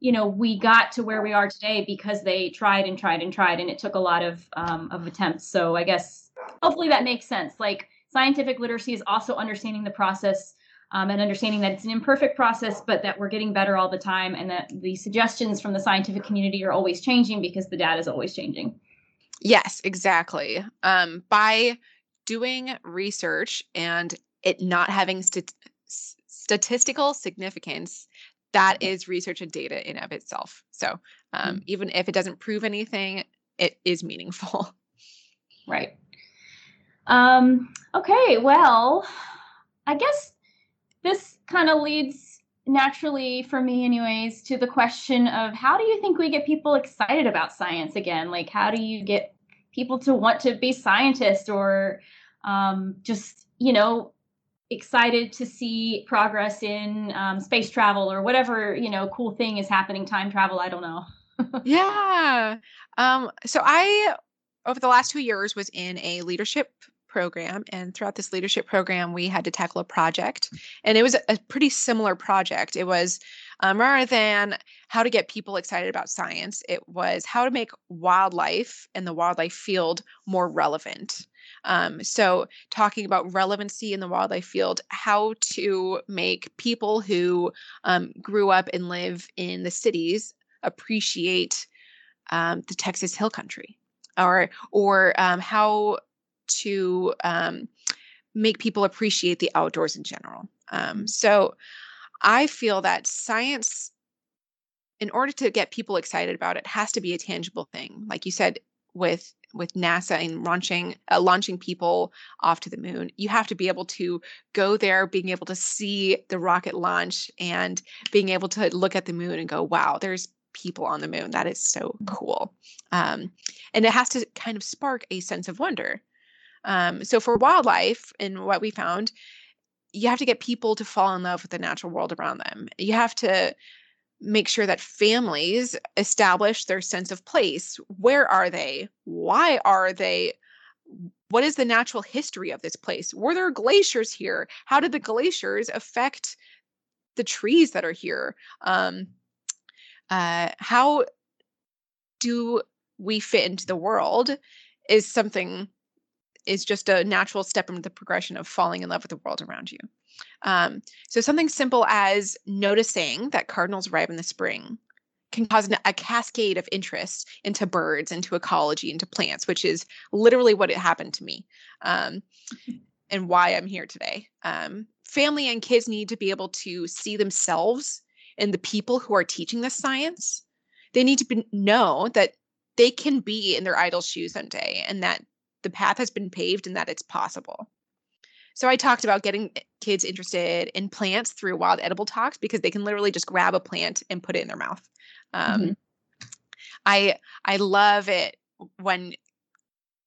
you know, we got to where we are today because they tried and tried and tried, and it took a lot of um, of attempts. So I guess hopefully that makes sense. Like scientific literacy is also understanding the process um, and understanding that it's an imperfect process, but that we're getting better all the time, and that the suggestions from the scientific community are always changing because the data is always changing. Yes, exactly. Um, by doing research and it not having stat- s- statistical significance, that is research and data in of itself. So um, even if it doesn't prove anything, it is meaningful. Right. Um, okay, well, I guess this kind of leads naturally for me anyways to the question of how do you think we get people excited about science again? Like how do you get people to want to be scientists or um, just, you know, excited to see progress in um, space travel or whatever, you know, cool thing is happening, time travel, I don't know. yeah. Um, so I, over the last two years, was in a leadership program. And throughout this leadership program, we had to tackle a project. And it was a pretty similar project. It was um, rather than how to get people excited about science, it was how to make wildlife and the wildlife field more relevant. Um, so, talking about relevancy in the wildlife field, how to make people who um, grew up and live in the cities appreciate um, the Texas Hill Country, or or um, how to um, make people appreciate the outdoors in general. Um, so, I feel that science, in order to get people excited about it, has to be a tangible thing. Like you said, with with NASA and launching uh, launching people off to the moon, you have to be able to go there, being able to see the rocket launch, and being able to look at the moon and go, "Wow, there's people on the moon. That is so cool." Um, and it has to kind of spark a sense of wonder. Um, so for wildlife, and what we found, you have to get people to fall in love with the natural world around them. You have to make sure that families establish their sense of place. Where are they? Why are they? What is the natural history of this place? Were there glaciers here? How did the glaciers affect the trees that are here um, uh, how do we fit into the world is something is just a natural step in the progression of falling in love with the world around you um, so something simple as noticing that cardinals arrive in the spring can cause an, a cascade of interest into birds, into ecology, into plants, which is literally what it happened to me um, and why I'm here today. Um, family and kids need to be able to see themselves in the people who are teaching this science. They need to be, know that they can be in their idol shoes someday and that the path has been paved and that it's possible. So I talked about getting kids interested in plants through wild edible talks because they can literally just grab a plant and put it in their mouth. Um, mm-hmm. I I love it when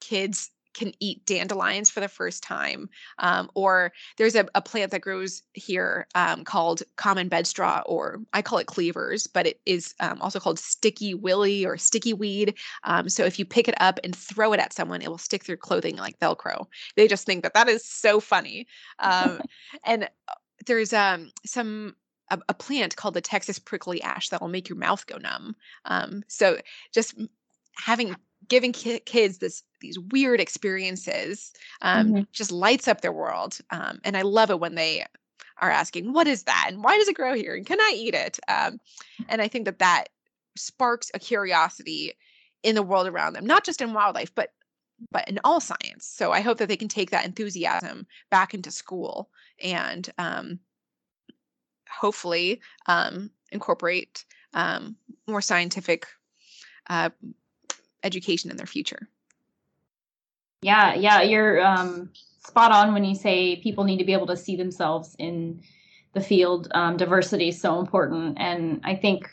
kids can eat dandelions for the first time. Um, or there's a, a, plant that grows here um, called common bedstraw, or I call it cleavers, but it is um, also called sticky willy or sticky weed. Um, so if you pick it up and throw it at someone, it will stick through clothing like Velcro. They just think that that is so funny. Um, and uh, there's um, some a, a, plant called the Texas prickly ash that will make your mouth go numb. Um, so just having giving ki- kids this these weird experiences um, mm-hmm. just lights up their world. Um, and I love it when they are asking, "What is that? And why does it grow here? And can I eat it?" Um, and I think that that sparks a curiosity in the world around them, not just in wildlife, but but in all science. So I hope that they can take that enthusiasm back into school and um, hopefully um, incorporate um, more scientific uh, education in their future. Yeah, yeah, you're um, spot on when you say people need to be able to see themselves in the field. Um, diversity is so important, and I think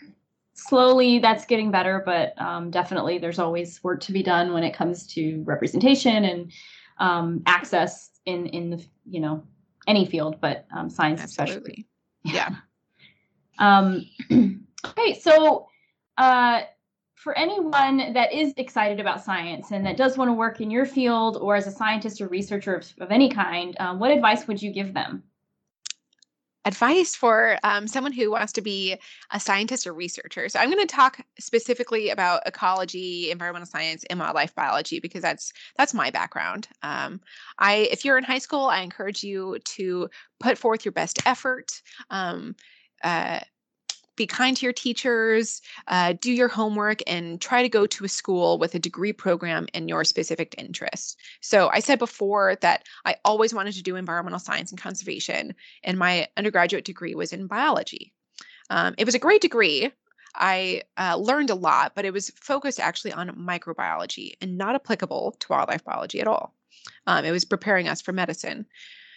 slowly that's getting better, but um, definitely there's always work to be done when it comes to representation and um, access in in the you know any field, but um, science Absolutely. especially. Yeah. Um, okay, so uh, for anyone that is excited about science and that does want to work in your field or as a scientist or researcher of, of any kind, um, what advice would you give them? Advice for um, someone who wants to be a scientist or researcher. So, I'm going to talk specifically about ecology, environmental science, and wildlife biology because that's that's my background. Um, I, if you're in high school, I encourage you to put forth your best effort. Um, uh, be kind to your teachers, uh, do your homework, and try to go to a school with a degree program in your specific interest. So, I said before that I always wanted to do environmental science and conservation, and my undergraduate degree was in biology. Um, it was a great degree. I uh, learned a lot, but it was focused actually on microbiology and not applicable to wildlife biology at all. Um, it was preparing us for medicine.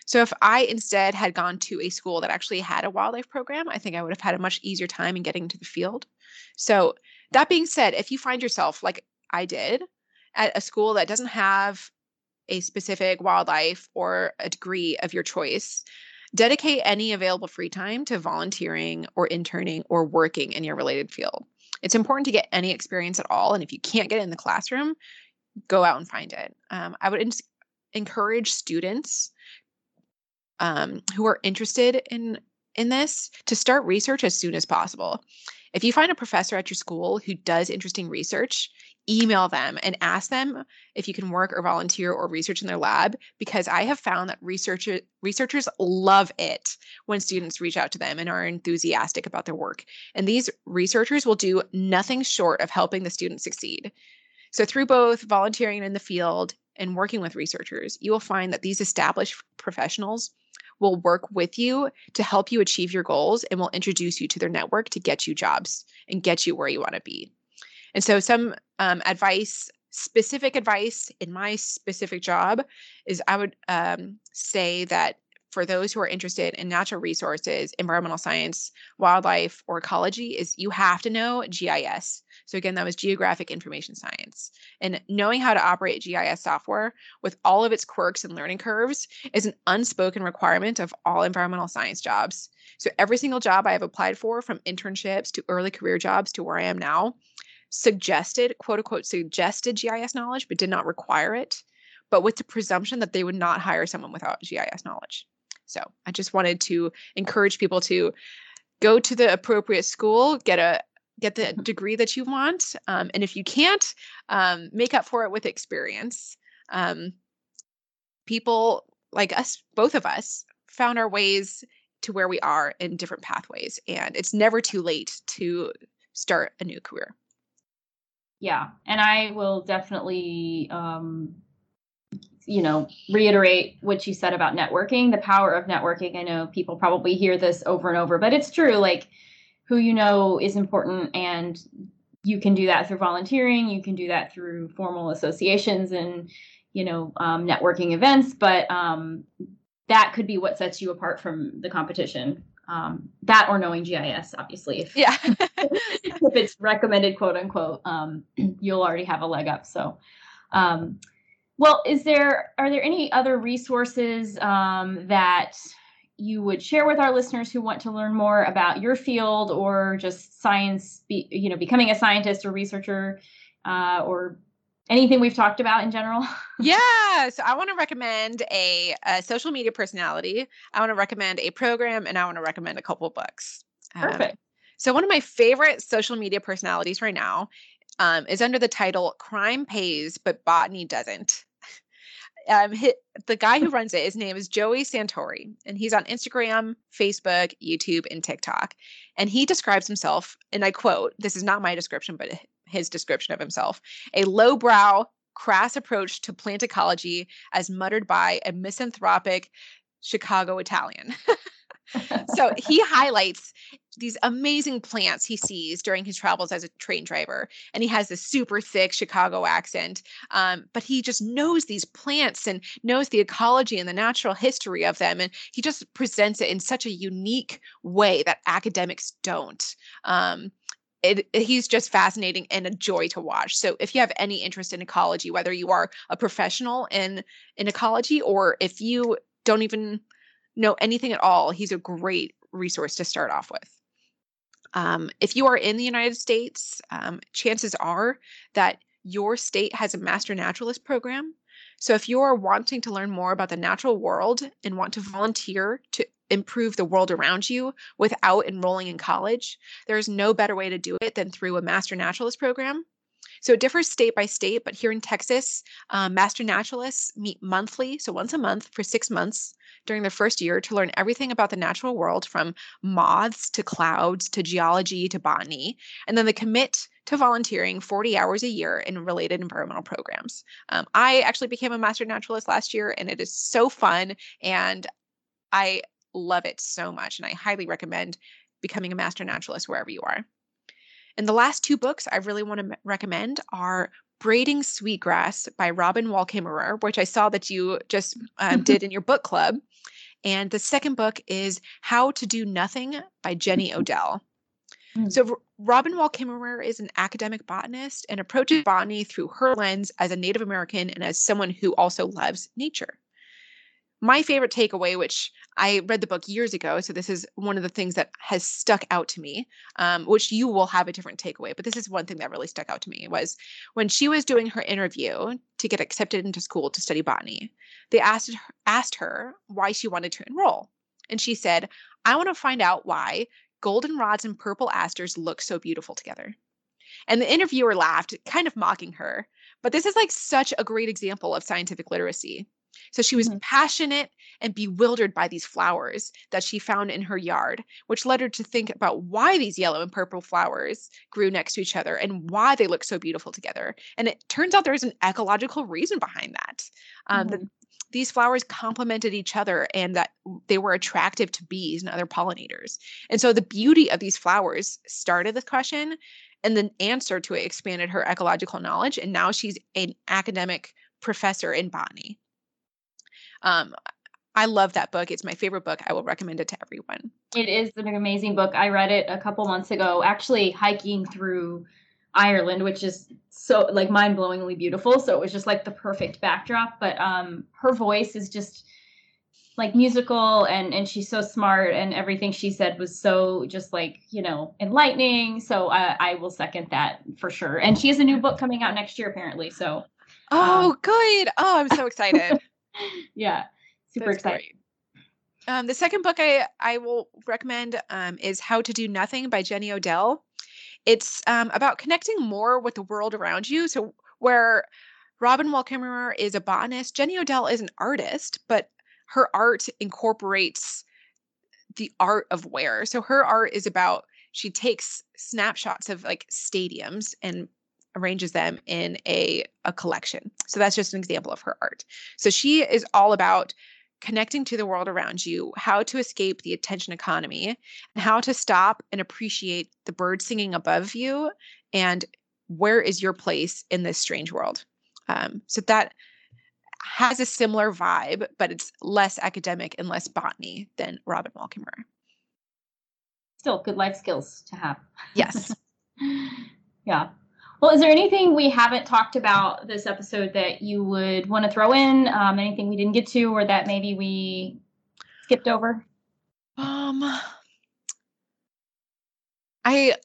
So if I instead had gone to a school that actually had a wildlife program, I think I would have had a much easier time in getting to the field. So that being said, if you find yourself like I did at a school that doesn't have a specific wildlife or a degree of your choice, dedicate any available free time to volunteering or interning or working in your related field. It's important to get any experience at all. And if you can't get it in the classroom, go out and find it. Um, I would encourage students um, who are interested in in this to start research as soon as possible. If you find a professor at your school who does interesting research, email them and ask them if you can work or volunteer or research in their lab because I have found that researcher, researchers love it when students reach out to them and are enthusiastic about their work. And these researchers will do nothing short of helping the students succeed. So, through both volunteering in the field and working with researchers, you will find that these established professionals will work with you to help you achieve your goals and will introduce you to their network to get you jobs and get you where you want to be. And so, some um, advice, specific advice in my specific job is I would um, say that for those who are interested in natural resources, environmental science, wildlife, or ecology, is you have to know GIS. So, again, that was geographic information science. And knowing how to operate GIS software with all of its quirks and learning curves is an unspoken requirement of all environmental science jobs. So, every single job I have applied for, from internships to early career jobs to where I am now, suggested, quote unquote, suggested GIS knowledge, but did not require it, but with the presumption that they would not hire someone without GIS knowledge. So, I just wanted to encourage people to go to the appropriate school, get a get the degree that you want, um, and if you can't, um, make up for it with experience. Um, people like us, both of us, found our ways to where we are in different pathways, and it's never too late to start a new career. Yeah, and I will definitely um, you know reiterate what you said about networking the power of networking. I know people probably hear this over and over but it's true like who you know is important and you can do that through volunteering you can do that through formal associations and you know um, networking events but um, that could be what sets you apart from the competition. Um, that or knowing gis obviously if, yeah. if it's recommended quote unquote um, you'll already have a leg up so um, well, is there are there any other resources um, that you would share with our listeners who want to learn more about your field or just science, be, you know, becoming a scientist or researcher, uh, or anything we've talked about in general? yeah, so I want to recommend a, a, social media personality. I want to recommend a program, and I want to recommend a couple books. Um, Perfect. Um, so one of my favorite social media personalities right now um, is under the title Crime Pays, but Botany Doesn't. Um, hit, the guy who runs it, his name is Joey Santore, and he's on Instagram, Facebook, YouTube, and TikTok. And he describes himself, and I quote, this is not my description, but his description of himself a lowbrow, crass approach to plant ecology as muttered by a misanthropic Chicago Italian. so he highlights these amazing plants he sees during his travels as a train driver and he has this super thick chicago accent um, but he just knows these plants and knows the ecology and the natural history of them and he just presents it in such a unique way that academics don't um, it, he's just fascinating and a joy to watch. So if you have any interest in ecology, whether you are a professional in in ecology or if you don't even know anything at all, he's a great resource to start off with. Um, if you are in the United States, um, chances are that your state has a Master Naturalist program. So if you are wanting to learn more about the natural world and want to volunteer to improve the world around you without enrolling in college, there's no better way to do it than through a Master Naturalist program. So it differs state by state, but here in Texas, um, Master Naturalists meet monthly, so once a month for six months during their first year to learn everything about the natural world from moths to clouds to geology to botany. And then they commit to volunteering 40 hours a year in related environmental programs. Um, I actually became a master naturalist last year, and it is so fun. And I love it so much. And I highly recommend becoming a master naturalist wherever you are. And the last two books I really want to recommend are Braiding Sweetgrass by Robin Wall Kimmerer, which I saw that you just um, did in your book club. And the second book is How to Do Nothing by Jenny Odell. Mm. So, Robin Wall Kimmerer is an academic botanist and approaches botany through her lens as a Native American and as someone who also loves nature my favorite takeaway, which I read the book years ago, so this is one of the things that has stuck out to me, um, which you will have a different takeaway, but this is one thing that really stuck out to me was when she was doing her interview to get accepted into school to study botany, they asked asked her why she wanted to enroll. And she said, I want to find out why goldenrods and purple asters look so beautiful together. And the interviewer laughed, kind of mocking her. But this is like such a great example of scientific literacy. So she was mm-hmm. passionate and bewildered by these flowers that she found in her yard, which led her to think about why these yellow and purple flowers grew next to each other and why they look so beautiful together. And it turns out there's an ecological reason behind that. Um, mm-hmm. these flowers complemented each other and that they were attractive to bees and other pollinators. And so the beauty of these flowers started the question and the answer to it expanded her ecological knowledge. And now she's an academic professor in botany. Um, I love that book. It's my favorite book. I will recommend it to everyone. It is an amazing book. I read it a couple months ago, actually hiking through Ireland, which is so like mind-blowingly beautiful. So it was just like the perfect backdrop. But um her voice is just like musical and and she's so smart and everything she said was so just like you know enlightening so i i will second that for sure and she has a new book coming out next year apparently so oh um, good oh i'm so excited yeah, super That's excited. Um, the second book I, I will recommend um, is How to Do Nothing by Jenny Odell. It's um, about connecting more with the world around you. So, where Robin Wall Kimmerer is a botanist, Jenny Odell is an artist, but her art incorporates the art of wear. So, her art is about she takes snapshots of like stadiums and arranges them in a, a collection. So that's just an example of her art. So she is all about connecting to the world around you, how to escape the attention economy, and how to stop and appreciate the bird singing above you, and where is your place in this strange world. Um, so that has a similar vibe, but it's less academic and less botany than Robin Wall Kimmerer. Still good life skills to have. Yes. yeah. Well, is there anything we haven't talked about this episode that you would want to throw in? Um, anything we didn't get to, or that maybe we skipped over? Um, I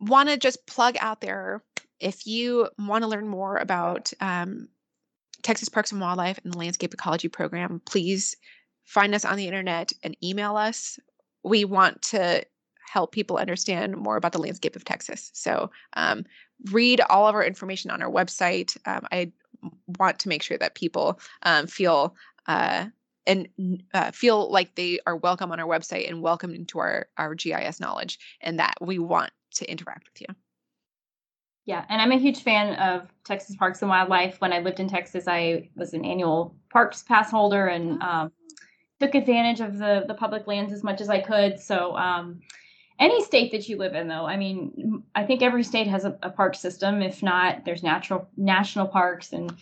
want to just plug out there if you want to learn more about um, Texas Parks and Wildlife and the Landscape Ecology Program, please find us on the internet and email us. We want to help people understand more about the landscape of Texas. So um, read all of our information on our website. Um, I want to make sure that people um, feel uh, and uh, feel like they are welcome on our website and welcome into our our GIS knowledge, and that we want to interact with you. Yeah, and I'm a huge fan of Texas Parks and Wildlife. When I lived in Texas, I was an annual parks pass holder and um, took advantage of the the public lands as much as I could. So um, any state that you live in though i mean i think every state has a, a, park system. If not there's natural national parks and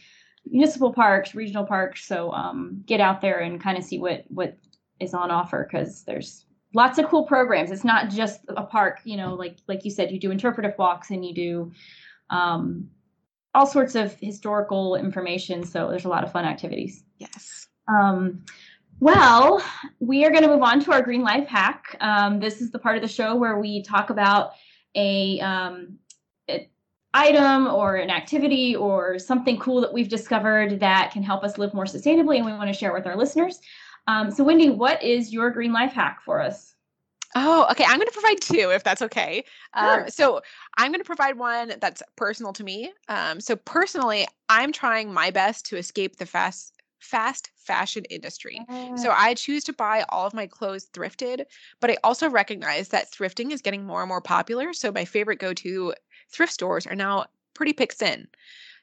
municipal parks regional parks. So um, get out there and kind of see what what is on offer because there's lots of cool programs. It's not just a park you know like like you said you do interpretive walks and you do um, all sorts of historical information. So there's a lot of fun activities. Yes. Um, well, we are going to move on to our Green Life hack. Um, this is the part of the show where we talk about a, um, item or an activity or something cool that we've discovered that can help us live more sustainably, and we want to share with our listeners. Um, so, Wendy, what is your Green Life hack for us? Oh, okay. I'm going to provide two if that's okay. Sure. Um, so I'm going to provide one that's personal to me. Um, so personally, I'm trying my best to escape the fast fast fashion industry. So oh. I choose to buy all of my clothes thrifted, but I also recognize that thrifting is getting more and more popular. So my favorite go to thrift stores are now pretty picks in.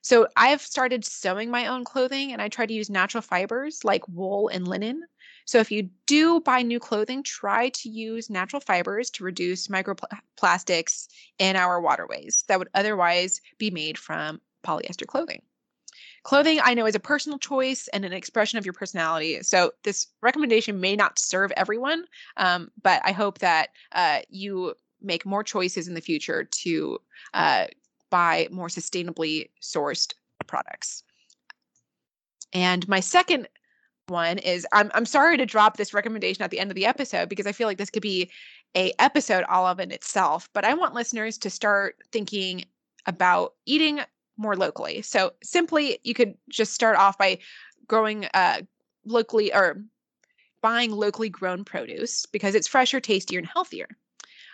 So I have started sewing my own clothing and I try to use natural fibers like wool and linen. So if you do buy new clothing, try to use natural fibers to reduce microplastics in our waterways that would otherwise be made from polyester clothing. Clothing, I know, is a personal choice and an expression of your personality. So this recommendation may not serve everyone, um, but I hope that uh, you make more choices in the future to uh, buy more sustainably sourced products. And my second one is I'm I'm sorry to drop this recommendation at the end of the episode because I feel like this could be a episode all of in itself, but I want listeners to start thinking about eating more locally. So simply, you could just start off by growing uh, locally or buying locally grown produce because it's fresher, tastier, and healthier.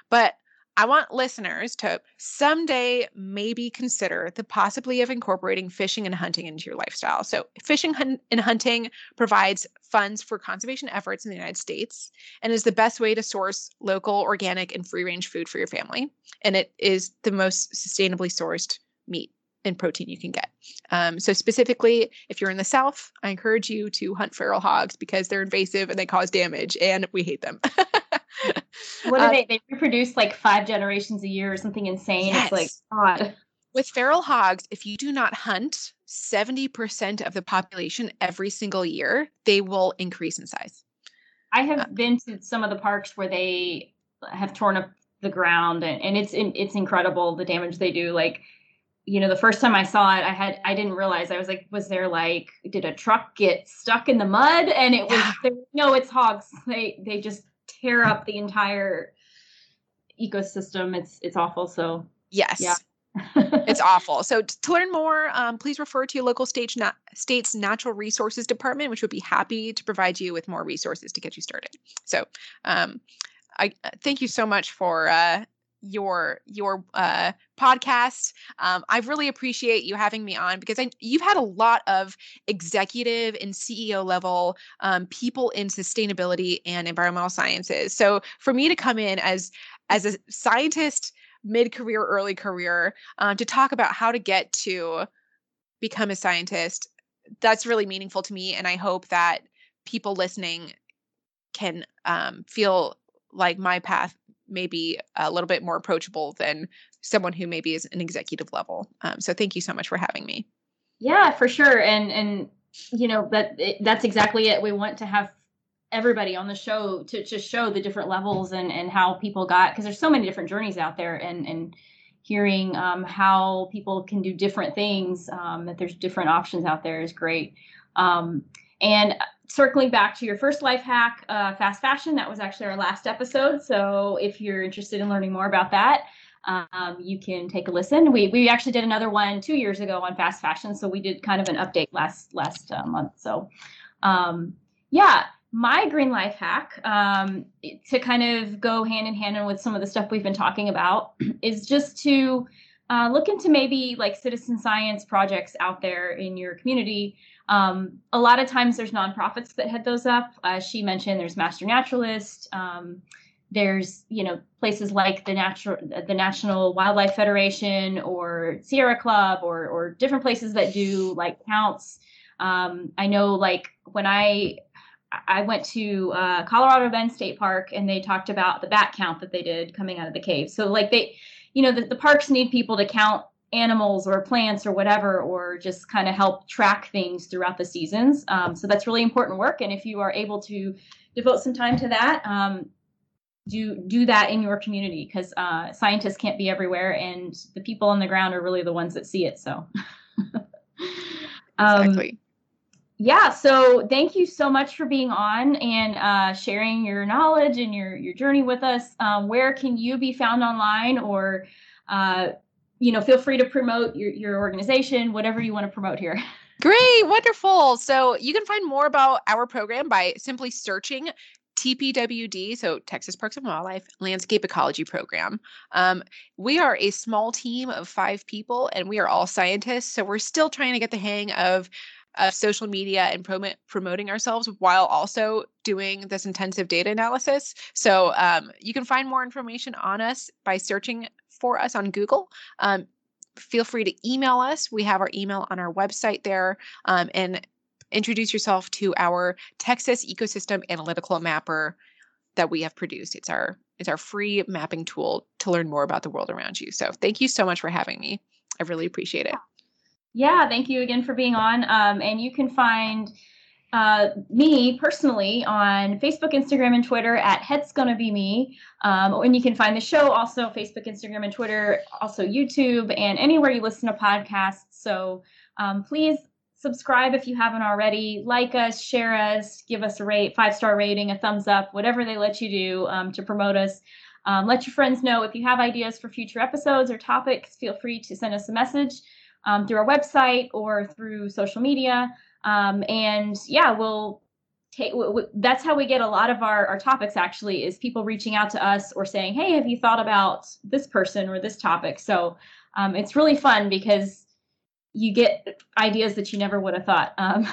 But I want listeners to someday maybe consider the possibility of incorporating fishing and hunting into your lifestyle. So, fishing and hunting provides funds for conservation efforts in the United States and is the best way to source local, organic, and free range food for your family. And it is the most sustainably sourced meat and protein you can get. Um, so specifically, if you're in the South, I encourage you to hunt feral hogs because they're invasive and they cause damage, and we hate them. what are uh, they? They reproduce like five generations a year or something insane. Yes. It's like God. With feral hogs, if you do not hunt 70% of the population every single year, they will increase in size. I have uh, been to some of the parks where they have torn up the ground and, and it's it's incredible the damage they do. Like you know the first time i saw it i had i didn't realize. I was like was there like did a truck get stuck in the mud? And it was yeah. no it's hogs. They they just tear up the entire ecosystem. It's it's awful. So yes. yeah. It's awful. So to learn more, um, please refer to your local state na- state's natural resources department, which would be happy to provide you with more resources to get you started. So um, I uh, thank you so much for uh, your your uh, podcast. Um, I really appreciate you having me on because I, you've had a lot of executive and CEO level um, people in sustainability and environmental sciences. So for me to come in as as a scientist mid-career, early career, um, to talk about how to get to become a scientist. That's really meaningful to me, and I hope that people listening can um, feel like my path may be a little bit more approachable than someone who maybe is an executive level. Um, so thank you so much for having me. Yeah, for sure, and and you know, but that's exactly it. We want to have everybody on the show to just show the different levels and and how people got because there's so many different journeys out there and and hearing um, how people can do different things um, that there's different options out there is great um, and circling back to your first life hack uh, fast fashion that was actually our last episode so if you're interested in learning more about that um, you can take a listen. We we actually did another one two years ago on fast fashion, so we did kind of an update last last uh, month. So, um, yeah, my green life hack um, to kind of go hand in hand with some of the stuff we've been talking about is just to uh, look into maybe like citizen science projects out there in your community um, a lot of times there's nonprofits that head those up as she mentioned there's master naturalist um, there's you know places like the natural the national wildlife federation or sierra club or or different places that do like counts um, i know like when i I went to uh, Colorado Bend State Park and they talked about the bat count that they did coming out of the cave. So like they, you know, the, the parks need people to count animals or plants or whatever, or just kind of help track things throughout the seasons. Um, so that's really important work. And if you are able to devote some time to that, um, do do that in your community because uh, scientists can't be everywhere, and the people on the ground are really the ones that see it. So. um, exactly yeah so thank you so much for being on and uh, sharing your knowledge and your your journey with us um, where can you be found online or uh, you know feel free to promote your, your organization whatever you want to promote here great wonderful so you can find more about our program by simply searching TPWD, so Texas Parks and Wildlife Landscape Ecology Program. Um, we are a small team of five people and we are all scientists. So we're still trying to get the hang of of social media and prom- promoting ourselves while also doing this intensive data analysis. So um, you can find more information on us by searching for us on Google. Um, feel free to email us. We have our email on our website there. Um, and introduce yourself to our Texas Ecosystem Analytical Mapper that we have produced. It's our it's our free mapping tool to learn more about the world around you. So thank you so much for having me. I really appreciate it. Yeah, thank you again for being on. Um, and you can find uh, me personally on Facebook, Instagram, and Twitter at Het's Gonna Be Me. Um, and you can find the show also Facebook, Instagram, and Twitter, also YouTube, and anywhere you listen to podcasts. So um, please subscribe if you haven't already. Like us, share us, give us a rate, five star rating, a thumbs up, whatever they let you do um, to promote us. Um, let your friends know if you have ideas for future episodes or topics. Feel free to send us a message um, through our website or through social media. Um, and yeah, we'll take w- w- that's how we get a lot of our, our topics actually is people reaching out to us or saying, hey, have you thought about this person or this topic? So um, it's really fun because you get ideas that you never would have thought. Um,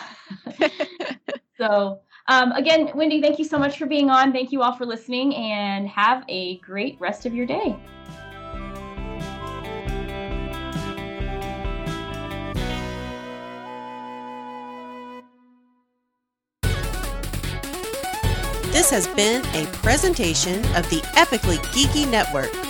so um, again, Wendy, thank you so much for being on. Thank you all for listening and have a great rest of your day. This has been a presentation of the Epically Geeky Network.